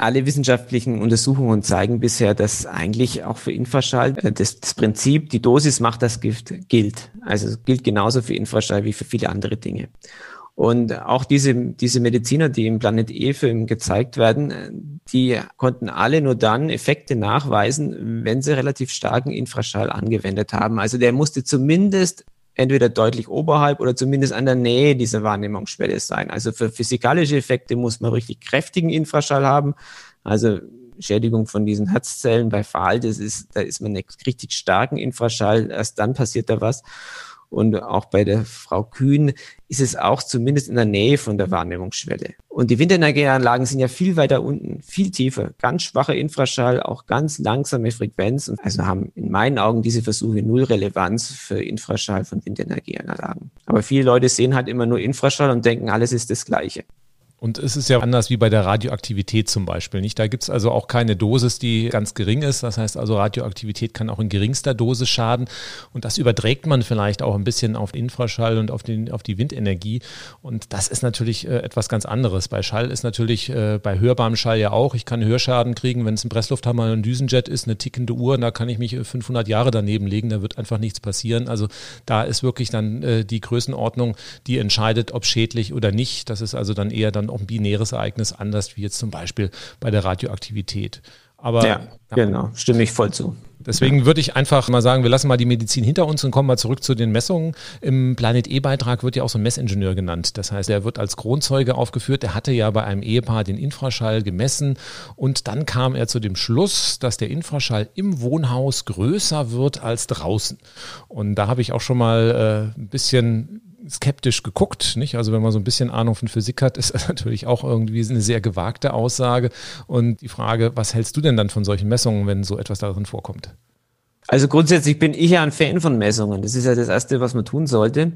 alle wissenschaftlichen Untersuchungen zeigen bisher, dass eigentlich auch für Infraschall äh, das, das, Prinzip, die Dosis macht das Gift, gilt. Also es gilt genauso für Infraschall wie für viele andere Dinge. Und auch diese, diese Mediziner, die im Planet E-Film gezeigt werden, äh, die konnten alle nur dann Effekte nachweisen, wenn sie relativ starken Infraschall angewendet haben. Also der musste zumindest entweder deutlich oberhalb oder zumindest an der Nähe dieser Wahrnehmungsschwelle sein. Also für physikalische Effekte muss man richtig kräftigen Infraschall haben. Also Schädigung von diesen Herzzellen bei Fall, das ist, da ist man richtig starken Infraschall, erst dann passiert da was. Und auch bei der Frau Kühn ist es auch zumindest in der Nähe von der Wahrnehmungsschwelle. Und die Windenergieanlagen sind ja viel weiter unten, viel tiefer, ganz schwache Infraschall, auch ganz langsame Frequenz. Und also haben in meinen Augen diese Versuche null Relevanz für Infraschall von Windenergieanlagen. Aber viele Leute sehen halt immer nur Infraschall und denken, alles ist das Gleiche. Und es ist ja anders wie bei der Radioaktivität zum Beispiel. Nicht? Da gibt es also auch keine Dosis, die ganz gering ist. Das heißt also, Radioaktivität kann auch in geringster Dosis schaden. Und das überträgt man vielleicht auch ein bisschen auf Infraschall und auf, den, auf die Windenergie. Und das ist natürlich äh, etwas ganz anderes. Bei Schall ist natürlich äh, bei hörbarem Schall ja auch. Ich kann Hörschaden kriegen, wenn es ein Presslufthammer ein Düsenjet ist, eine tickende Uhr. Und da kann ich mich 500 äh, Jahre daneben legen. Da wird einfach nichts passieren. Also da ist wirklich dann die Größenordnung, die entscheidet, ob schädlich oder nicht. Das ist also dann eher dann dann auch ein binäres Ereignis anders wie jetzt zum Beispiel bei der Radioaktivität. Aber ja, genau, stimme ich voll zu. Deswegen würde ich einfach mal sagen, wir lassen mal die Medizin hinter uns und kommen mal zurück zu den Messungen. Im Planet E-Beitrag wird ja auch so ein Messingenieur genannt. Das heißt, er wird als Kronzeuge aufgeführt. Er hatte ja bei einem Ehepaar den Infraschall gemessen und dann kam er zu dem Schluss, dass der Infraschall im Wohnhaus größer wird als draußen. Und da habe ich auch schon mal äh, ein bisschen skeptisch geguckt, nicht? Also wenn man so ein bisschen Ahnung von Physik hat, ist das natürlich auch irgendwie eine sehr gewagte Aussage. Und die Frage, was hältst du denn dann von solchen Messungen, wenn so etwas darin vorkommt? Also grundsätzlich bin ich ja ein Fan von Messungen. Das ist ja das Erste, was man tun sollte.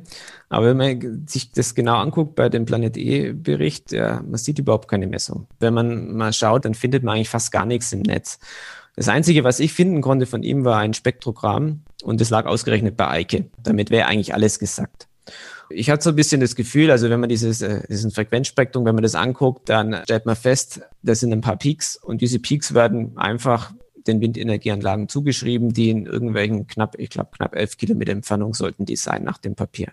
Aber wenn man sich das genau anguckt bei dem Planet E-Bericht, ja, man sieht überhaupt keine Messung. Wenn man mal schaut, dann findet man eigentlich fast gar nichts im Netz. Das Einzige, was ich finden konnte von ihm, war ein Spektrogramm und das lag ausgerechnet bei Eike. Damit wäre eigentlich alles gesagt. Ich hatte so ein bisschen das Gefühl, also wenn man dieses, äh, diesen Frequenzspektrum, wenn man das anguckt, dann stellt man fest, das sind ein paar Peaks und diese Peaks werden einfach den Windenergieanlagen zugeschrieben, die in irgendwelchen knapp, ich glaube, knapp elf Kilometer Entfernung sollten die sein nach dem Papier.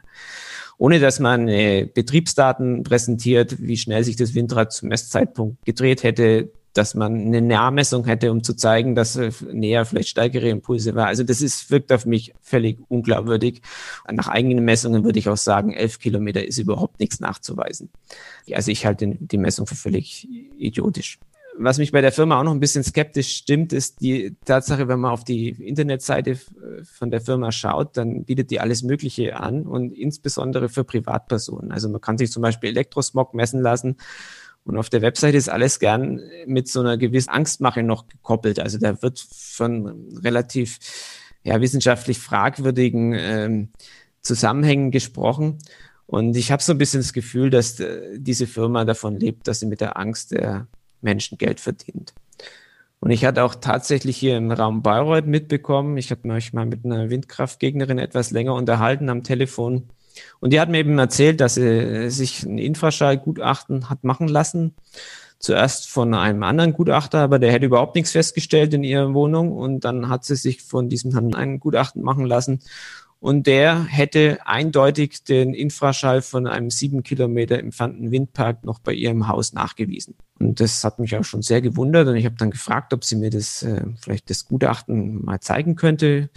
Ohne dass man äh, Betriebsdaten präsentiert, wie schnell sich das Windrad zum Messzeitpunkt gedreht hätte, dass man eine Nahmessung hätte, um zu zeigen, dass näher vielleicht stärkere Impulse war. Also das ist, wirkt auf mich völlig unglaubwürdig. Nach eigenen Messungen würde ich auch sagen, elf Kilometer ist überhaupt nichts nachzuweisen. Also ich halte die Messung für völlig idiotisch. Was mich bei der Firma auch noch ein bisschen skeptisch stimmt, ist die Tatsache, wenn man auf die Internetseite von der Firma schaut, dann bietet die alles Mögliche an und insbesondere für Privatpersonen. Also man kann sich zum Beispiel Elektrosmog messen lassen und auf der Webseite ist alles gern mit so einer gewissen Angstmache noch gekoppelt. Also da wird von relativ ja, wissenschaftlich fragwürdigen ähm, Zusammenhängen gesprochen. Und ich habe so ein bisschen das Gefühl, dass äh, diese Firma davon lebt, dass sie mit der Angst der Menschen Geld verdient. Und ich hatte auch tatsächlich hier im Raum Bayreuth mitbekommen, ich habe mich mal mit einer Windkraftgegnerin etwas länger unterhalten am Telefon, und die hat mir eben erzählt, dass sie sich ein Infraschallgutachten hat machen lassen. Zuerst von einem anderen Gutachter, aber der hätte überhaupt nichts festgestellt in ihrer Wohnung. Und dann hat sie sich von diesem Herrn ein Gutachten machen lassen. Und der hätte eindeutig den Infraschall von einem sieben Kilometer entfernten Windpark noch bei ihrem Haus nachgewiesen. Und das hat mich auch schon sehr gewundert. Und ich habe dann gefragt, ob sie mir das äh, vielleicht das Gutachten mal zeigen könnte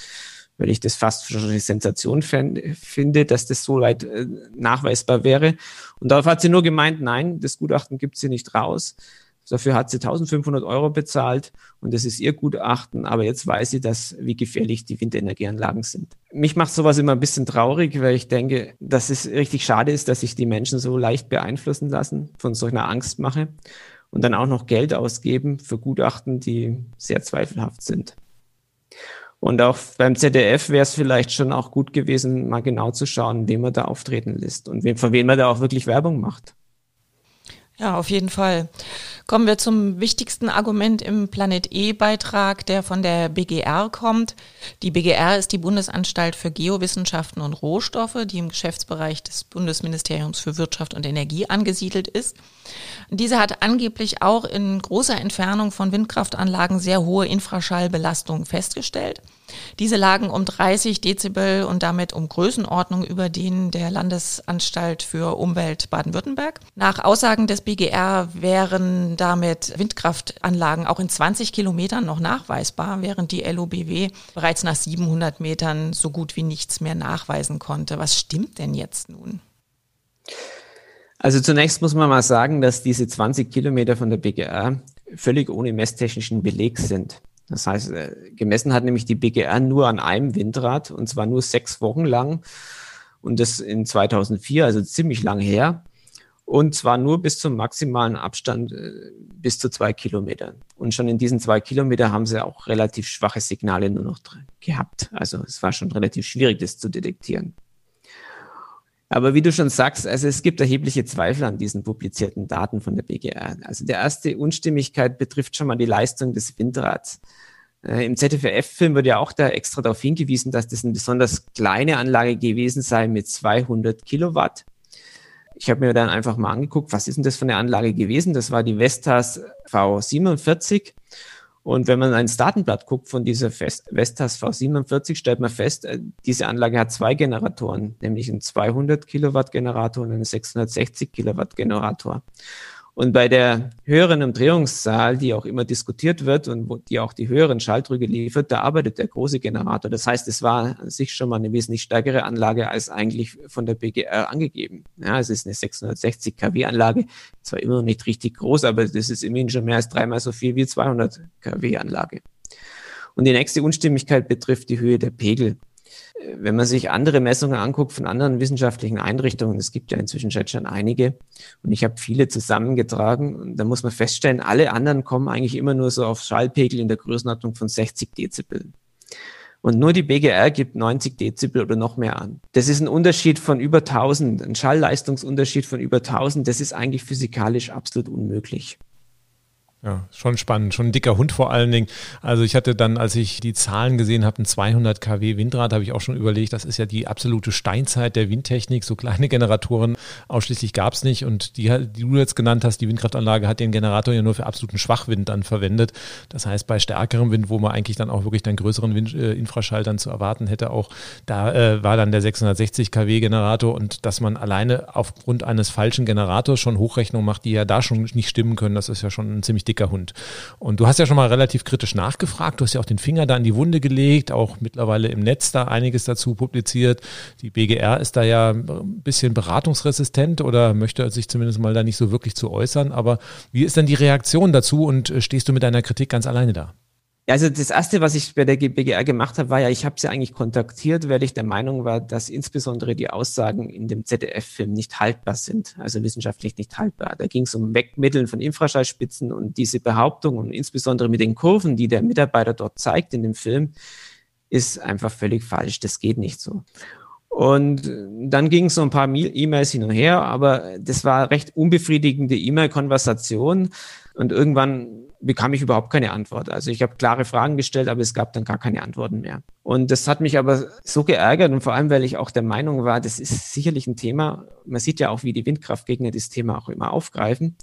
weil ich das fast schon eine Sensation finde, dass das so weit äh, nachweisbar wäre. Und darauf hat sie nur gemeint, nein, das Gutachten gibt sie nicht raus. Dafür hat sie 1500 Euro bezahlt und das ist ihr Gutachten. Aber jetzt weiß sie, dass, wie gefährlich die Windenergieanlagen sind. Mich macht sowas immer ein bisschen traurig, weil ich denke, dass es richtig schade ist, dass sich die Menschen so leicht beeinflussen lassen von solch einer Angstmache und dann auch noch Geld ausgeben für Gutachten, die sehr zweifelhaft sind. Und auch beim ZDF wäre es vielleicht schon auch gut gewesen, mal genau zu schauen, wem man da auftreten lässt und wem, von wem man da auch wirklich Werbung macht. Ja, auf jeden Fall. Kommen wir zum wichtigsten Argument im Planet E-Beitrag, der von der BGR kommt. Die BGR ist die Bundesanstalt für Geowissenschaften und Rohstoffe, die im Geschäftsbereich des Bundesministeriums für Wirtschaft und Energie angesiedelt ist. Diese hat angeblich auch in großer Entfernung von Windkraftanlagen sehr hohe Infraschallbelastungen festgestellt. Diese lagen um 30 Dezibel und damit um Größenordnung über denen der Landesanstalt für Umwelt Baden-Württemberg. Nach Aussagen des BGR wären damit Windkraftanlagen auch in 20 Kilometern noch nachweisbar, während die LOBW bereits nach 700 Metern so gut wie nichts mehr nachweisen konnte. Was stimmt denn jetzt nun? Also zunächst muss man mal sagen, dass diese 20 Kilometer von der BGR völlig ohne messtechnischen Beleg sind. Das heißt, äh, gemessen hat nämlich die BGR nur an einem Windrad und zwar nur sechs Wochen lang und das in 2004, also ziemlich lang her. Und zwar nur bis zum maximalen Abstand äh, bis zu zwei Kilometern. Und schon in diesen zwei Kilometern haben sie auch relativ schwache Signale nur noch gehabt. Also es war schon relativ schwierig, das zu detektieren. Aber wie du schon sagst, also es gibt erhebliche Zweifel an diesen publizierten Daten von der BGR. Also der erste Unstimmigkeit betrifft schon mal die Leistung des Windrads. Äh, Im ZFF-Film wird ja auch da extra darauf hingewiesen, dass das eine besonders kleine Anlage gewesen sei mit 200 Kilowatt. Ich habe mir dann einfach mal angeguckt, was ist denn das für eine Anlage gewesen? Das war die Vestas V47 und wenn man ins Datenblatt guckt von dieser Vestas V47, stellt man fest, äh, diese Anlage hat zwei Generatoren, nämlich einen 200 Kilowatt Generator und einen 660 Kilowatt Generator. Und bei der höheren Umdrehungszahl, die auch immer diskutiert wird und die auch die höheren Schalldrücke liefert, da arbeitet der große Generator. Das heißt, es war an sich schon mal eine wesentlich stärkere Anlage als eigentlich von der BGR angegeben. Ja, es ist eine 660 kW Anlage, zwar immer noch nicht richtig groß, aber das ist immerhin schon mehr als dreimal so viel wie 200 kW Anlage. Und die nächste Unstimmigkeit betrifft die Höhe der Pegel wenn man sich andere Messungen anguckt von anderen wissenschaftlichen Einrichtungen, es gibt ja inzwischen schon einige und ich habe viele zusammengetragen, da muss man feststellen, alle anderen kommen eigentlich immer nur so auf Schallpegel in der Größenordnung von 60 Dezibel. Und nur die BGR gibt 90 Dezibel oder noch mehr an. Das ist ein Unterschied von über 1000, ein Schallleistungsunterschied von über 1000. Das ist eigentlich physikalisch absolut unmöglich. Ja, schon spannend, schon ein dicker Hund vor allen Dingen. Also ich hatte dann, als ich die Zahlen gesehen habe, ein 200 kW Windrad, habe ich auch schon überlegt, das ist ja die absolute Steinzeit der Windtechnik. So kleine Generatoren ausschließlich gab es nicht. Und die, die du jetzt genannt hast, die Windkraftanlage hat den Generator ja nur für absoluten Schwachwind dann verwendet. Das heißt, bei stärkerem Wind, wo man eigentlich dann auch wirklich dann größeren Wind, äh, Infraschall dann zu erwarten hätte, auch da äh, war dann der 660 kW Generator und dass man alleine aufgrund eines falschen Generators schon Hochrechnungen macht, die ja da schon nicht stimmen können, das ist ja schon ein ziemlich dick dicker Hund. Und du hast ja schon mal relativ kritisch nachgefragt. Du hast ja auch den Finger da in die Wunde gelegt, auch mittlerweile im Netz da einiges dazu publiziert. Die BGR ist da ja ein bisschen beratungsresistent oder möchte sich zumindest mal da nicht so wirklich zu äußern. Aber wie ist denn die Reaktion dazu und äh, stehst du mit deiner Kritik ganz alleine da? Ja, also das erste, was ich bei der BGR gemacht habe, war ja, ich habe sie eigentlich kontaktiert, weil ich der Meinung war, dass insbesondere die Aussagen in dem ZDF-Film nicht haltbar sind, also wissenschaftlich nicht haltbar. Da ging es um Wegmitteln von Infraschallspitzen und diese Behauptung und insbesondere mit den Kurven, die der Mitarbeiter dort zeigt in dem Film, ist einfach völlig falsch. Das geht nicht so. Und dann ging es so ein paar E-Mails hin und her, aber das war recht unbefriedigende E-Mail-Konversation. Und irgendwann bekam ich überhaupt keine Antwort. Also ich habe klare Fragen gestellt, aber es gab dann gar keine Antworten mehr. Und das hat mich aber so geärgert und vor allem, weil ich auch der Meinung war, das ist sicherlich ein Thema. Man sieht ja auch, wie die Windkraftgegner das Thema auch immer aufgreifen.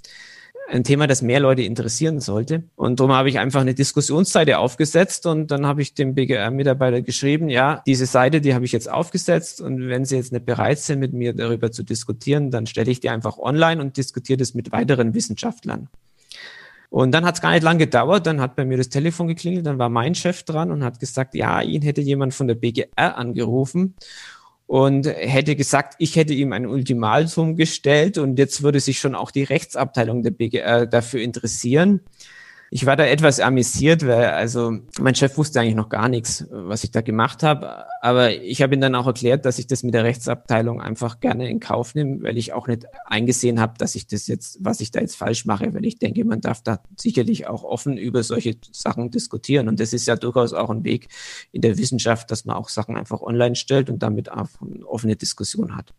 Ein Thema, das mehr Leute interessieren sollte. Und darum habe ich einfach eine Diskussionsseite aufgesetzt und dann habe ich dem BGR-Mitarbeiter geschrieben, ja, diese Seite, die habe ich jetzt aufgesetzt und wenn Sie jetzt nicht bereit sind, mit mir darüber zu diskutieren, dann stelle ich die einfach online und diskutiere das mit weiteren Wissenschaftlern. Und dann hat es gar nicht lange gedauert, dann hat bei mir das Telefon geklingelt, dann war mein Chef dran und hat gesagt, ja, ihn hätte jemand von der BGR angerufen und hätte gesagt, ich hätte ihm ein Ultimatum gestellt und jetzt würde sich schon auch die Rechtsabteilung der BGR dafür interessieren. Ich war da etwas amüsiert, weil also mein Chef wusste eigentlich noch gar nichts, was ich da gemacht habe. Aber ich habe ihm dann auch erklärt, dass ich das mit der Rechtsabteilung einfach gerne in Kauf nehme, weil ich auch nicht eingesehen habe, dass ich das jetzt, was ich da jetzt falsch mache, weil ich denke, man darf da sicherlich auch offen über solche Sachen diskutieren. Und das ist ja durchaus auch ein Weg in der Wissenschaft, dass man auch Sachen einfach online stellt und damit auch eine offene Diskussion hat.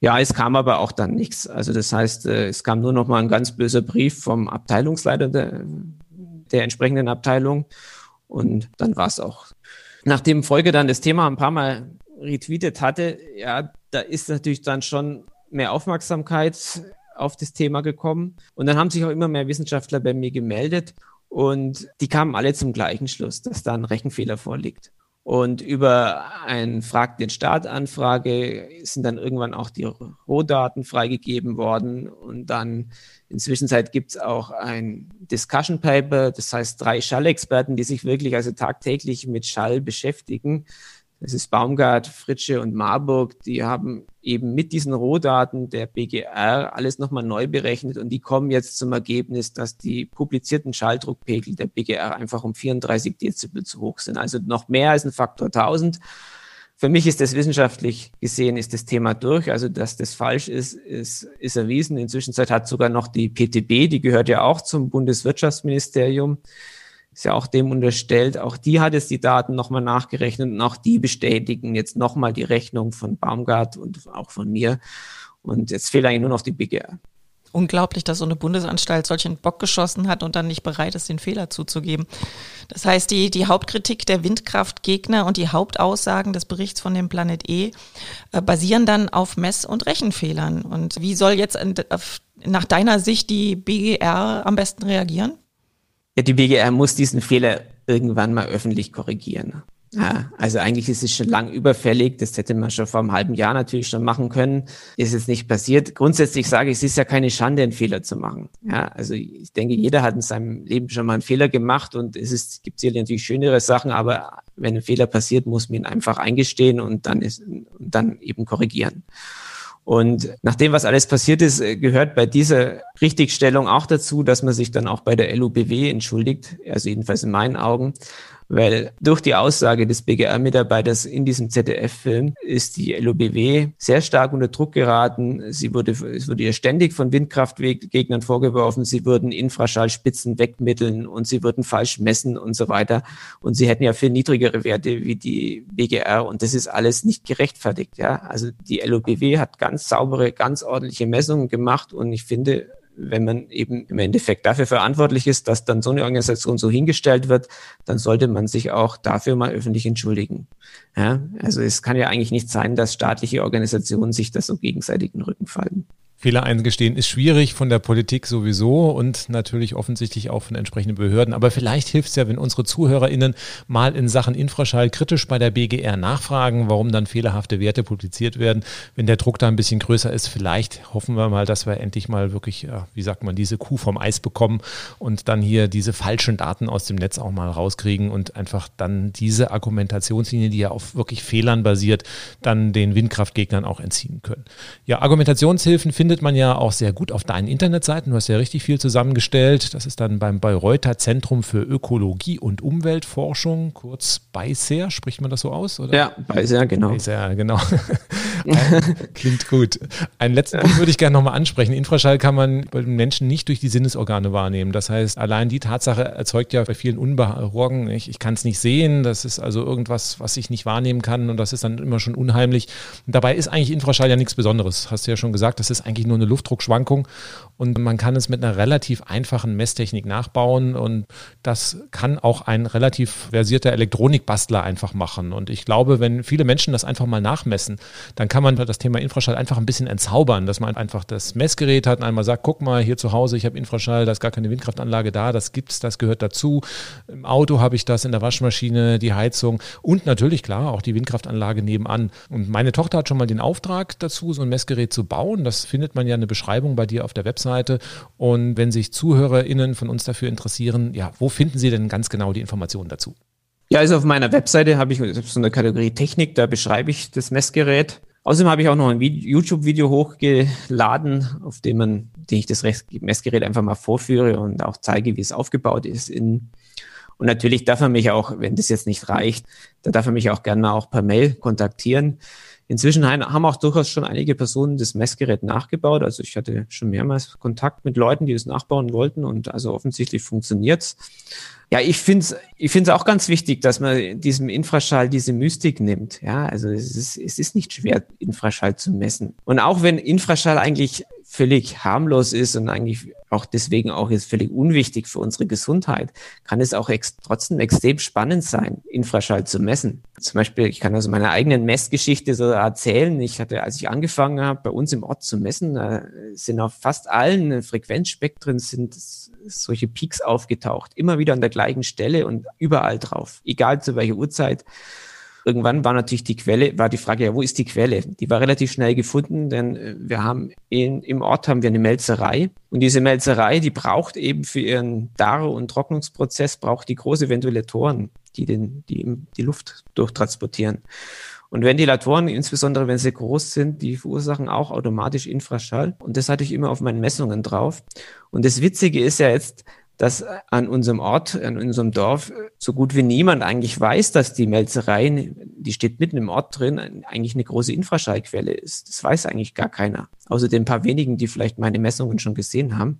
Ja, es kam aber auch dann nichts. Also das heißt, äh, es kam nur noch mal ein ganz böser Brief vom Abteilungsleiter der, der entsprechenden Abteilung und dann war es auch. Nachdem Folge dann das Thema ein paar Mal retweetet hatte, ja, da ist natürlich dann schon mehr Aufmerksamkeit auf das Thema gekommen. Und dann haben sich auch immer mehr Wissenschaftler bei mir gemeldet und die kamen alle zum gleichen Schluss, dass da ein Rechenfehler vorliegt. Und über ein Frag den Staat Anfrage sind dann irgendwann auch die Rohdaten freigegeben worden. Und dann inzwischen gibt es auch ein Discussion Paper, das heißt drei Schallexperten, die sich wirklich also tagtäglich mit Schall beschäftigen, das ist Baumgart, Fritsche und Marburg, die haben eben mit diesen Rohdaten der BGR alles nochmal neu berechnet und die kommen jetzt zum Ergebnis, dass die publizierten Schalldruckpegel der BGR einfach um 34 Dezibel zu hoch sind. Also noch mehr als ein Faktor 1000. Für mich ist das wissenschaftlich gesehen, ist das Thema durch. Also, dass das falsch ist, ist, ist erwiesen. Inzwischen hat sogar noch die PTB, die gehört ja auch zum Bundeswirtschaftsministerium, ist ja auch dem unterstellt. Auch die hat jetzt die Daten nochmal nachgerechnet und auch die bestätigen jetzt nochmal die Rechnung von Baumgart und auch von mir. Und jetzt fehlt eigentlich nur noch die BGR. Unglaublich, dass so eine Bundesanstalt solchen Bock geschossen hat und dann nicht bereit ist, den Fehler zuzugeben. Das heißt, die, die Hauptkritik der Windkraftgegner und die Hauptaussagen des Berichts von dem Planet E äh, basieren dann auf Mess- und Rechenfehlern. Und wie soll jetzt nach deiner Sicht die BGR am besten reagieren? Ja, die BGR muss diesen Fehler irgendwann mal öffentlich korrigieren. Ja, also eigentlich ist es schon lang überfällig. Das hätte man schon vor einem halben Jahr natürlich schon machen können. Ist jetzt nicht passiert. Grundsätzlich sage ich, es ist ja keine Schande, einen Fehler zu machen. Ja, also ich denke, jeder hat in seinem Leben schon mal einen Fehler gemacht und es ist, gibt sicherlich natürlich schönere Sachen, aber wenn ein Fehler passiert, muss man ihn einfach eingestehen und dann ist, und dann eben korrigieren. Und nach dem, was alles passiert ist, gehört bei dieser Richtigstellung auch dazu, dass man sich dann auch bei der LUBW entschuldigt, also jedenfalls in meinen Augen. Weil durch die Aussage des BGR-Mitarbeiters in diesem ZDF-Film ist die LOBW sehr stark unter Druck geraten. Sie wurde, es wurde ihr ständig von Windkraftgegnern vorgeworfen, sie würden Infraschallspitzen wegmitteln und sie würden falsch messen und so weiter. Und sie hätten ja viel niedrigere Werte wie die BGR und das ist alles nicht gerechtfertigt. Ja, also die LOBW hat ganz saubere, ganz ordentliche Messungen gemacht und ich finde, wenn man eben im Endeffekt dafür verantwortlich ist, dass dann so eine Organisation so hingestellt wird, dann sollte man sich auch dafür mal öffentlich entschuldigen. Ja, also es kann ja eigentlich nicht sein, dass staatliche Organisationen sich das so gegenseitig in den Rücken fallen. Fehler eingestehen ist schwierig von der Politik sowieso und natürlich offensichtlich auch von entsprechenden Behörden. Aber vielleicht hilft es ja, wenn unsere ZuhörerInnen mal in Sachen Infraschall kritisch bei der BGR nachfragen, warum dann fehlerhafte Werte publiziert werden. Wenn der Druck da ein bisschen größer ist, vielleicht hoffen wir mal, dass wir endlich mal wirklich, wie sagt man, diese Kuh vom Eis bekommen und dann hier diese falschen Daten aus dem Netz auch mal rauskriegen und einfach dann diese Argumentationslinie, die ja auf wirklich Fehlern basiert, dann den Windkraftgegnern auch entziehen können. Ja, Argumentationshilfen finden findet man ja auch sehr gut auf deinen Internetseiten. Du hast ja richtig viel zusammengestellt. Das ist dann beim Bayreuther Zentrum für Ökologie und Umweltforschung, kurz BICER, spricht man das so aus? Oder? Ja, BICER, genau. BICER, genau. Klingt gut. Einen letzten Punkt würde ich gerne nochmal ansprechen. Infraschall kann man bei den Menschen nicht durch die Sinnesorgane wahrnehmen. Das heißt, allein die Tatsache erzeugt ja bei vielen Unbehagen, ich, ich kann es nicht sehen, das ist also irgendwas, was ich nicht wahrnehmen kann und das ist dann immer schon unheimlich. Und dabei ist eigentlich Infraschall ja nichts Besonderes. Hast du ja schon gesagt, das ist eigentlich eigentlich nur eine Luftdruckschwankung und man kann es mit einer relativ einfachen Messtechnik nachbauen und das kann auch ein relativ versierter Elektronikbastler einfach machen. Und ich glaube, wenn viele Menschen das einfach mal nachmessen, dann kann man das Thema Infraschall einfach ein bisschen entzaubern, dass man einfach das Messgerät hat und einmal sagt, guck mal, hier zu Hause, ich habe Infraschall, da ist gar keine Windkraftanlage da, das gibt's, das gehört dazu. Im Auto habe ich das, in der Waschmaschine, die Heizung und natürlich klar auch die Windkraftanlage nebenan. Und meine Tochter hat schon mal den Auftrag dazu, so ein Messgerät zu bauen. Das findet man ja eine Beschreibung bei dir auf der Website Webseite. Und wenn sich ZuhörerInnen von uns dafür interessieren, ja, wo finden Sie denn ganz genau die Informationen dazu? Ja, also auf meiner Webseite habe ich so eine Kategorie Technik, da beschreibe ich das Messgerät. Außerdem habe ich auch noch ein YouTube-Video hochgeladen, auf dem man, den ich das Messgerät einfach mal vorführe und auch zeige, wie es aufgebaut ist. In, und natürlich darf man mich auch, wenn das jetzt nicht reicht, da darf man mich auch gerne mal auch per Mail kontaktieren. Inzwischen haben auch durchaus schon einige Personen das Messgerät nachgebaut. Also ich hatte schon mehrmals Kontakt mit Leuten, die es nachbauen wollten und also offensichtlich funktioniert's. Ja, ich finde es ich find's auch ganz wichtig, dass man diesem Infraschall diese Mystik nimmt. Ja, also es ist, es ist nicht schwer, Infraschall zu messen. Und auch wenn Infraschall eigentlich völlig harmlos ist und eigentlich auch deswegen auch jetzt völlig unwichtig für unsere Gesundheit, kann es auch ex trotzdem extrem spannend sein, Infraschall zu messen. Zum Beispiel, ich kann aus meiner eigenen Messgeschichte so erzählen. Ich hatte, als ich angefangen habe, bei uns im Ort zu messen, sind auf fast allen Frequenzspektren sind solche Peaks aufgetaucht. Immer wieder an der gleichen Stelle und überall drauf. Egal zu welcher Uhrzeit. Irgendwann war natürlich die Quelle, war die Frage, ja, wo ist die Quelle? Die war relativ schnell gefunden, denn äh, wir haben in, im Ort haben wir eine Melzerei und diese Melzerei, die braucht eben für ihren Dar- und Trocknungsprozess braucht die große Ventilatoren, die den, die die Luft durchtransportieren. Und Ventilatoren, insbesondere wenn sie groß sind, die verursachen auch automatisch Infraschall. Und das hatte ich immer auf meinen Messungen drauf. Und das Witzige ist ja jetzt, dass an unserem Ort, an unserem Dorf so gut wie niemand eigentlich weiß, dass die Melzerei, die steht mitten im Ort drin, eigentlich eine große Infraschallquelle ist. Das weiß eigentlich gar keiner. Außer den paar wenigen, die vielleicht meine Messungen schon gesehen haben.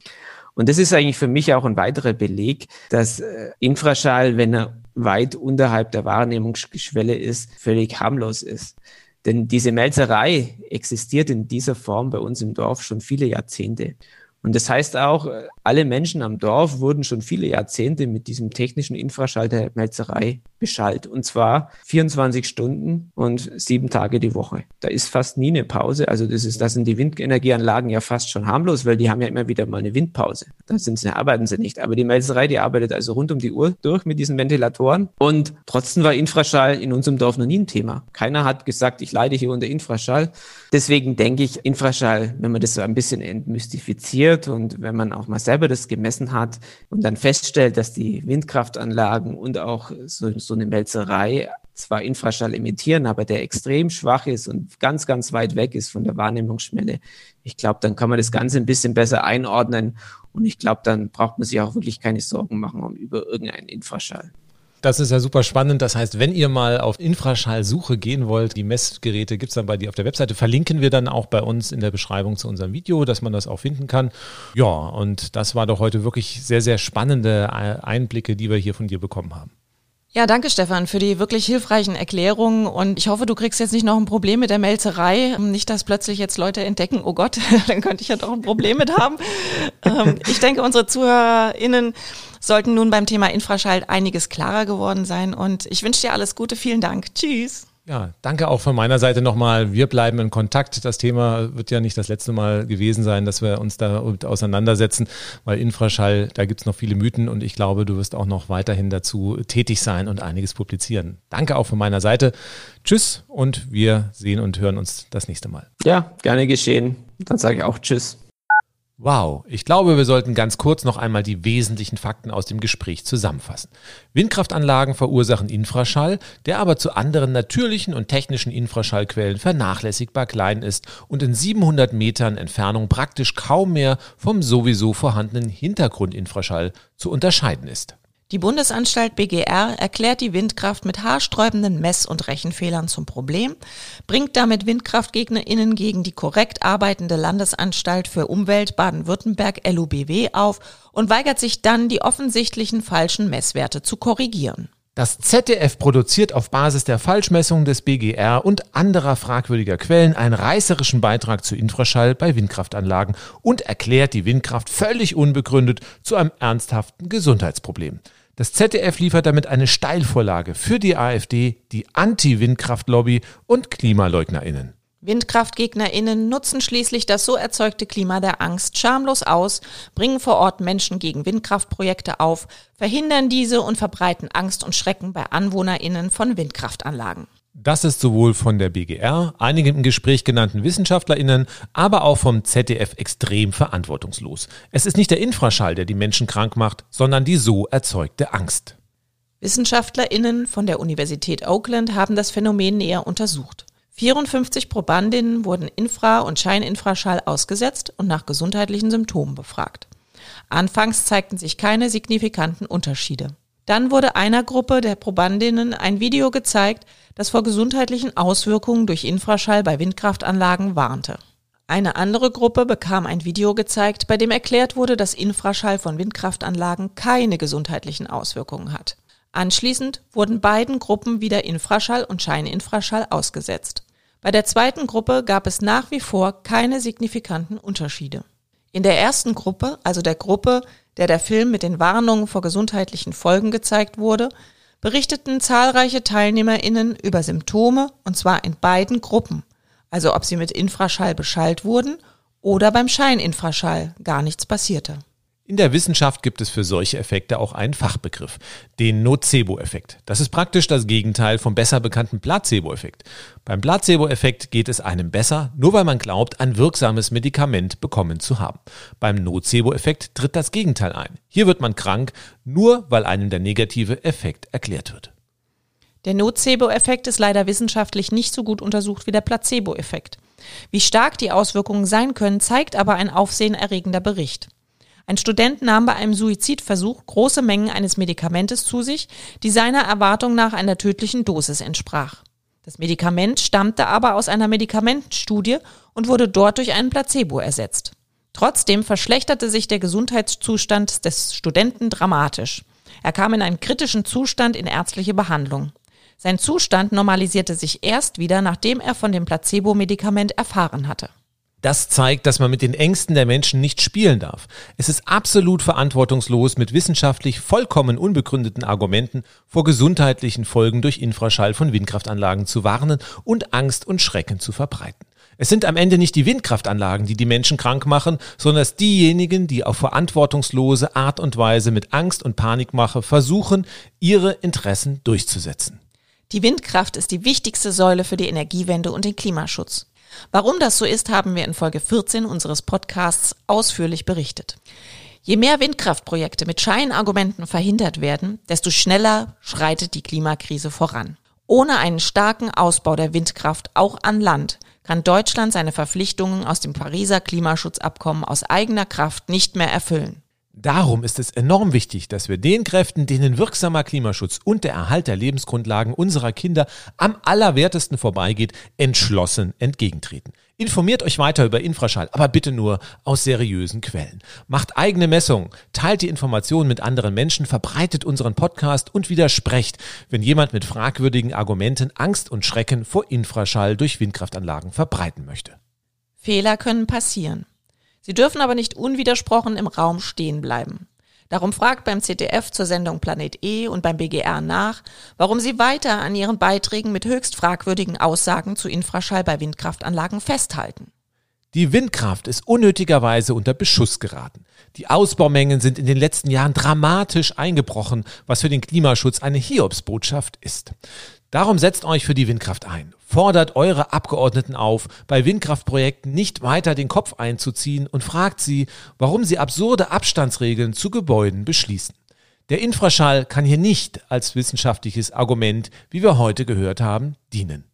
Und das ist eigentlich für mich auch ein weiterer Beleg, dass äh, Infraschall, wenn er weit unterhalb der Wahrnehmungsschwelle ist, völlig harmlos ist. Denn diese Melzerei existiert in dieser Form bei uns im Dorf schon viele Jahrzehnte. Und das heißt auch, alle Menschen am Dorf wurden schon viele Jahrzehnte mit diesem technischen Infraschall der Melzerei beschallt. Und zwar 24 Stunden und sieben Tage die Woche. Da ist fast nie eine Pause. Also das ist, da sind die Windenergieanlagen ja fast schon harmlos, weil die haben ja immer wieder mal eine Windpause. Da sind sie, arbeiten sie nicht. Aber die Melzerei, die arbeitet also rund um die Uhr durch mit diesen Ventilatoren. Und trotzdem war Infraschall in unserem Dorf noch nie ein Thema. Keiner hat gesagt, ich leide hier unter Infraschall. Deswegen denke ich, Infraschall, wenn man das so ein bisschen entmystifiziert und wenn man auch mal selber das gemessen hat und dann feststellt, dass die Windkraftanlagen und auch so, so eine Melzerei zwar Infraschall emittieren, aber der extrem schwach ist und ganz, ganz weit weg ist von der Wahrnehmungsschwelle. Ich glaube, dann kann man das Ganze ein bisschen besser einordnen und ich glaube, dann braucht man sich auch wirklich keine Sorgen machen um über irgendeinen Infraschall. Das ist ja super spannend. Das heißt, wenn ihr mal auf Infraschallsuche gehen wollt, die Messgeräte gibt es dann bei dir auf der Webseite. Verlinken wir dann auch bei uns in der Beschreibung zu unserem Video, dass man das auch finden kann. Ja, und das war doch heute wirklich sehr, sehr spannende Einblicke, die wir hier von dir bekommen haben. Ja, danke Stefan für die wirklich hilfreichen Erklärungen und ich hoffe, du kriegst jetzt nicht noch ein Problem mit der Melzerei. Nicht, dass plötzlich jetzt Leute entdecken, oh Gott, dann könnte ich ja doch ein Problem mit haben. Ähm, ich denke, unsere ZuhörerInnen sollten nun beim Thema Infraschall einiges klarer geworden sein und ich wünsche dir alles Gute. Vielen Dank. Tschüss. Ja, danke auch von meiner Seite nochmal. Wir bleiben in Kontakt. Das Thema wird ja nicht das letzte Mal gewesen sein, dass wir uns da auseinandersetzen, weil Infraschall, da gibt's noch viele Mythen und ich glaube, du wirst auch noch weiterhin dazu tätig sein und einiges publizieren. Danke auch von meiner Seite. Tschüss und wir sehen und hören uns das nächste Mal. Ja, gerne geschehen. Dann sage ich auch Tschüss. Wow, ich glaube, wir sollten ganz kurz noch einmal die wesentlichen Fakten aus dem Gespräch zusammenfassen. Windkraftanlagen verursachen Infraschall, der aber zu anderen natürlichen und technischen Infraschallquellen vernachlässigbar klein ist und in 700 Metern Entfernung praktisch kaum mehr vom sowieso vorhandenen Hintergrundinfraschall zu unterscheiden ist. Die Bundesanstalt BGR erklärt die Windkraft mit haarsträubenden Mess- und Rechenfehlern zum Problem, bringt damit WindkraftgegnerInnen gegen die korrekt arbeitende Landesanstalt für Umwelt Baden-Württemberg LUBW auf und weigert sich dann, die offensichtlichen falschen Messwerte zu korrigieren. Das ZDF produziert auf Basis der Falschmessungen des BGR und anderer fragwürdiger Quellen einen reißerischen Beitrag zu Infraschall bei Windkraftanlagen und erklärt die Windkraft völlig unbegründet zu einem ernsthaften Gesundheitsproblem. Das ZDF liefert damit eine Steilvorlage für die AfD, die Anti-Windkraft-Lobby und KlimaleugnerInnen. WindkraftgegnerInnen nutzen schließlich das so erzeugte Klima der Angst schamlos aus, bringen vor Ort Menschen gegen Windkraftprojekte auf, verhindern diese und verbreiten Angst und Schrecken bei AnwohnerInnen von Windkraftanlagen. Das ist sowohl von der BGR, einigen im Gespräch genannten WissenschaftlerInnen, aber auch vom ZDF extrem verantwortungslos. Es ist nicht der Infraschall, der die Menschen krank macht, sondern die so erzeugte Angst. WissenschaftlerInnen von der Universität Oakland haben das Phänomen näher untersucht. 54 Probandinnen wurden Infra- und Scheininfraschall ausgesetzt und nach gesundheitlichen Symptomen befragt. Anfangs zeigten sich keine signifikanten Unterschiede. Dann wurde einer Gruppe der Probandinnen ein Video gezeigt, das vor gesundheitlichen Auswirkungen durch Infraschall bei Windkraftanlagen warnte. Eine andere Gruppe bekam ein Video gezeigt, bei dem erklärt wurde, dass Infraschall von Windkraftanlagen keine gesundheitlichen Auswirkungen hat. Anschließend wurden beiden Gruppen wieder Infraschall und Scheininfraschall ausgesetzt. Bei der zweiten Gruppe gab es nach wie vor keine signifikanten Unterschiede. In der ersten Gruppe, also der Gruppe, der der Film mit den Warnungen vor gesundheitlichen Folgen gezeigt wurde, berichteten zahlreiche Teilnehmerinnen über Symptome, und zwar in beiden Gruppen, also ob sie mit Infraschall beschallt wurden oder beim Scheininfraschall gar nichts passierte. In der Wissenschaft gibt es für solche Effekte auch einen Fachbegriff, den Nocebo-Effekt. Das ist praktisch das Gegenteil vom besser bekannten Placebo-Effekt. Beim Placebo-Effekt geht es einem besser, nur weil man glaubt, ein wirksames Medikament bekommen zu haben. Beim Nocebo-Effekt tritt das Gegenteil ein. Hier wird man krank, nur weil einem der negative Effekt erklärt wird. Der Nocebo-Effekt ist leider wissenschaftlich nicht so gut untersucht wie der Placebo-Effekt. Wie stark die Auswirkungen sein können, zeigt aber ein aufsehenerregender Bericht. Ein Student nahm bei einem Suizidversuch große Mengen eines Medikamentes zu sich, die seiner Erwartung nach einer tödlichen Dosis entsprach. Das Medikament stammte aber aus einer Medikamentenstudie und wurde dort durch einen Placebo ersetzt. Trotzdem verschlechterte sich der Gesundheitszustand des Studenten dramatisch. Er kam in einen kritischen Zustand in ärztliche Behandlung. Sein Zustand normalisierte sich erst wieder, nachdem er von dem Placebo-Medikament erfahren hatte. Das zeigt, dass man mit den Ängsten der Menschen nicht spielen darf. Es ist absolut verantwortungslos, mit wissenschaftlich vollkommen unbegründeten Argumenten vor gesundheitlichen Folgen durch Infraschall von Windkraftanlagen zu warnen und Angst und Schrecken zu verbreiten. Es sind am Ende nicht die Windkraftanlagen, die die Menschen krank machen, sondern es diejenigen, die auf verantwortungslose Art und Weise mit Angst und Panikmache versuchen, ihre Interessen durchzusetzen. Die Windkraft ist die wichtigste Säule für die Energiewende und den Klimaschutz. Warum das so ist, haben wir in Folge 14 unseres Podcasts ausführlich berichtet. Je mehr Windkraftprojekte mit Scheinargumenten verhindert werden, desto schneller schreitet die Klimakrise voran. Ohne einen starken Ausbau der Windkraft auch an Land kann Deutschland seine Verpflichtungen aus dem Pariser Klimaschutzabkommen aus eigener Kraft nicht mehr erfüllen. Darum ist es enorm wichtig, dass wir den Kräften, denen wirksamer Klimaschutz und der Erhalt der Lebensgrundlagen unserer Kinder am allerwertesten vorbeigeht, entschlossen entgegentreten. Informiert euch weiter über Infraschall, aber bitte nur aus seriösen Quellen. Macht eigene Messungen, teilt die Informationen mit anderen Menschen, verbreitet unseren Podcast und widersprecht, wenn jemand mit fragwürdigen Argumenten Angst und Schrecken vor Infraschall durch Windkraftanlagen verbreiten möchte. Fehler können passieren. Sie dürfen aber nicht unwidersprochen im Raum stehen bleiben. Darum fragt beim ZDF zur Sendung Planet E und beim BGR nach, warum sie weiter an ihren Beiträgen mit höchst fragwürdigen Aussagen zu Infraschall bei Windkraftanlagen festhalten. Die Windkraft ist unnötigerweise unter Beschuss geraten. Die Ausbaumengen sind in den letzten Jahren dramatisch eingebrochen, was für den Klimaschutz eine Hiobsbotschaft ist. Darum setzt euch für die Windkraft ein. Fordert eure Abgeordneten auf, bei Windkraftprojekten nicht weiter den Kopf einzuziehen und fragt sie, warum sie absurde Abstandsregeln zu Gebäuden beschließen. Der Infraschall kann hier nicht als wissenschaftliches Argument, wie wir heute gehört haben, dienen.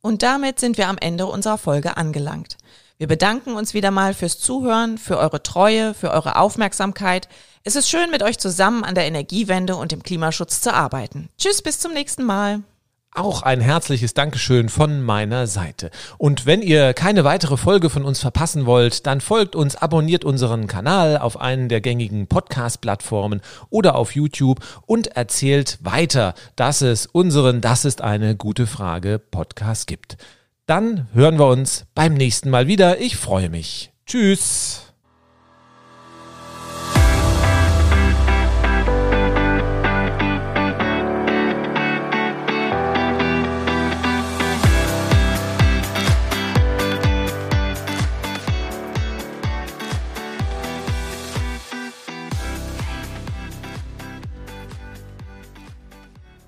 Und damit sind wir am Ende unserer Folge angelangt. Wir bedanken uns wieder mal fürs Zuhören, für eure Treue, für eure Aufmerksamkeit. Es ist schön, mit euch zusammen an der Energiewende und dem Klimaschutz zu arbeiten. Tschüss, bis zum nächsten Mal. Auch ein herzliches Dankeschön von meiner Seite. Und wenn ihr keine weitere Folge von uns verpassen wollt, dann folgt uns, abonniert unseren Kanal auf einen der gängigen Podcast-Plattformen oder auf YouTube und erzählt weiter, dass es unseren Das ist eine gute Frage Podcast gibt. Dann hören wir uns beim nächsten Mal wieder. Ich freue mich. Tschüss.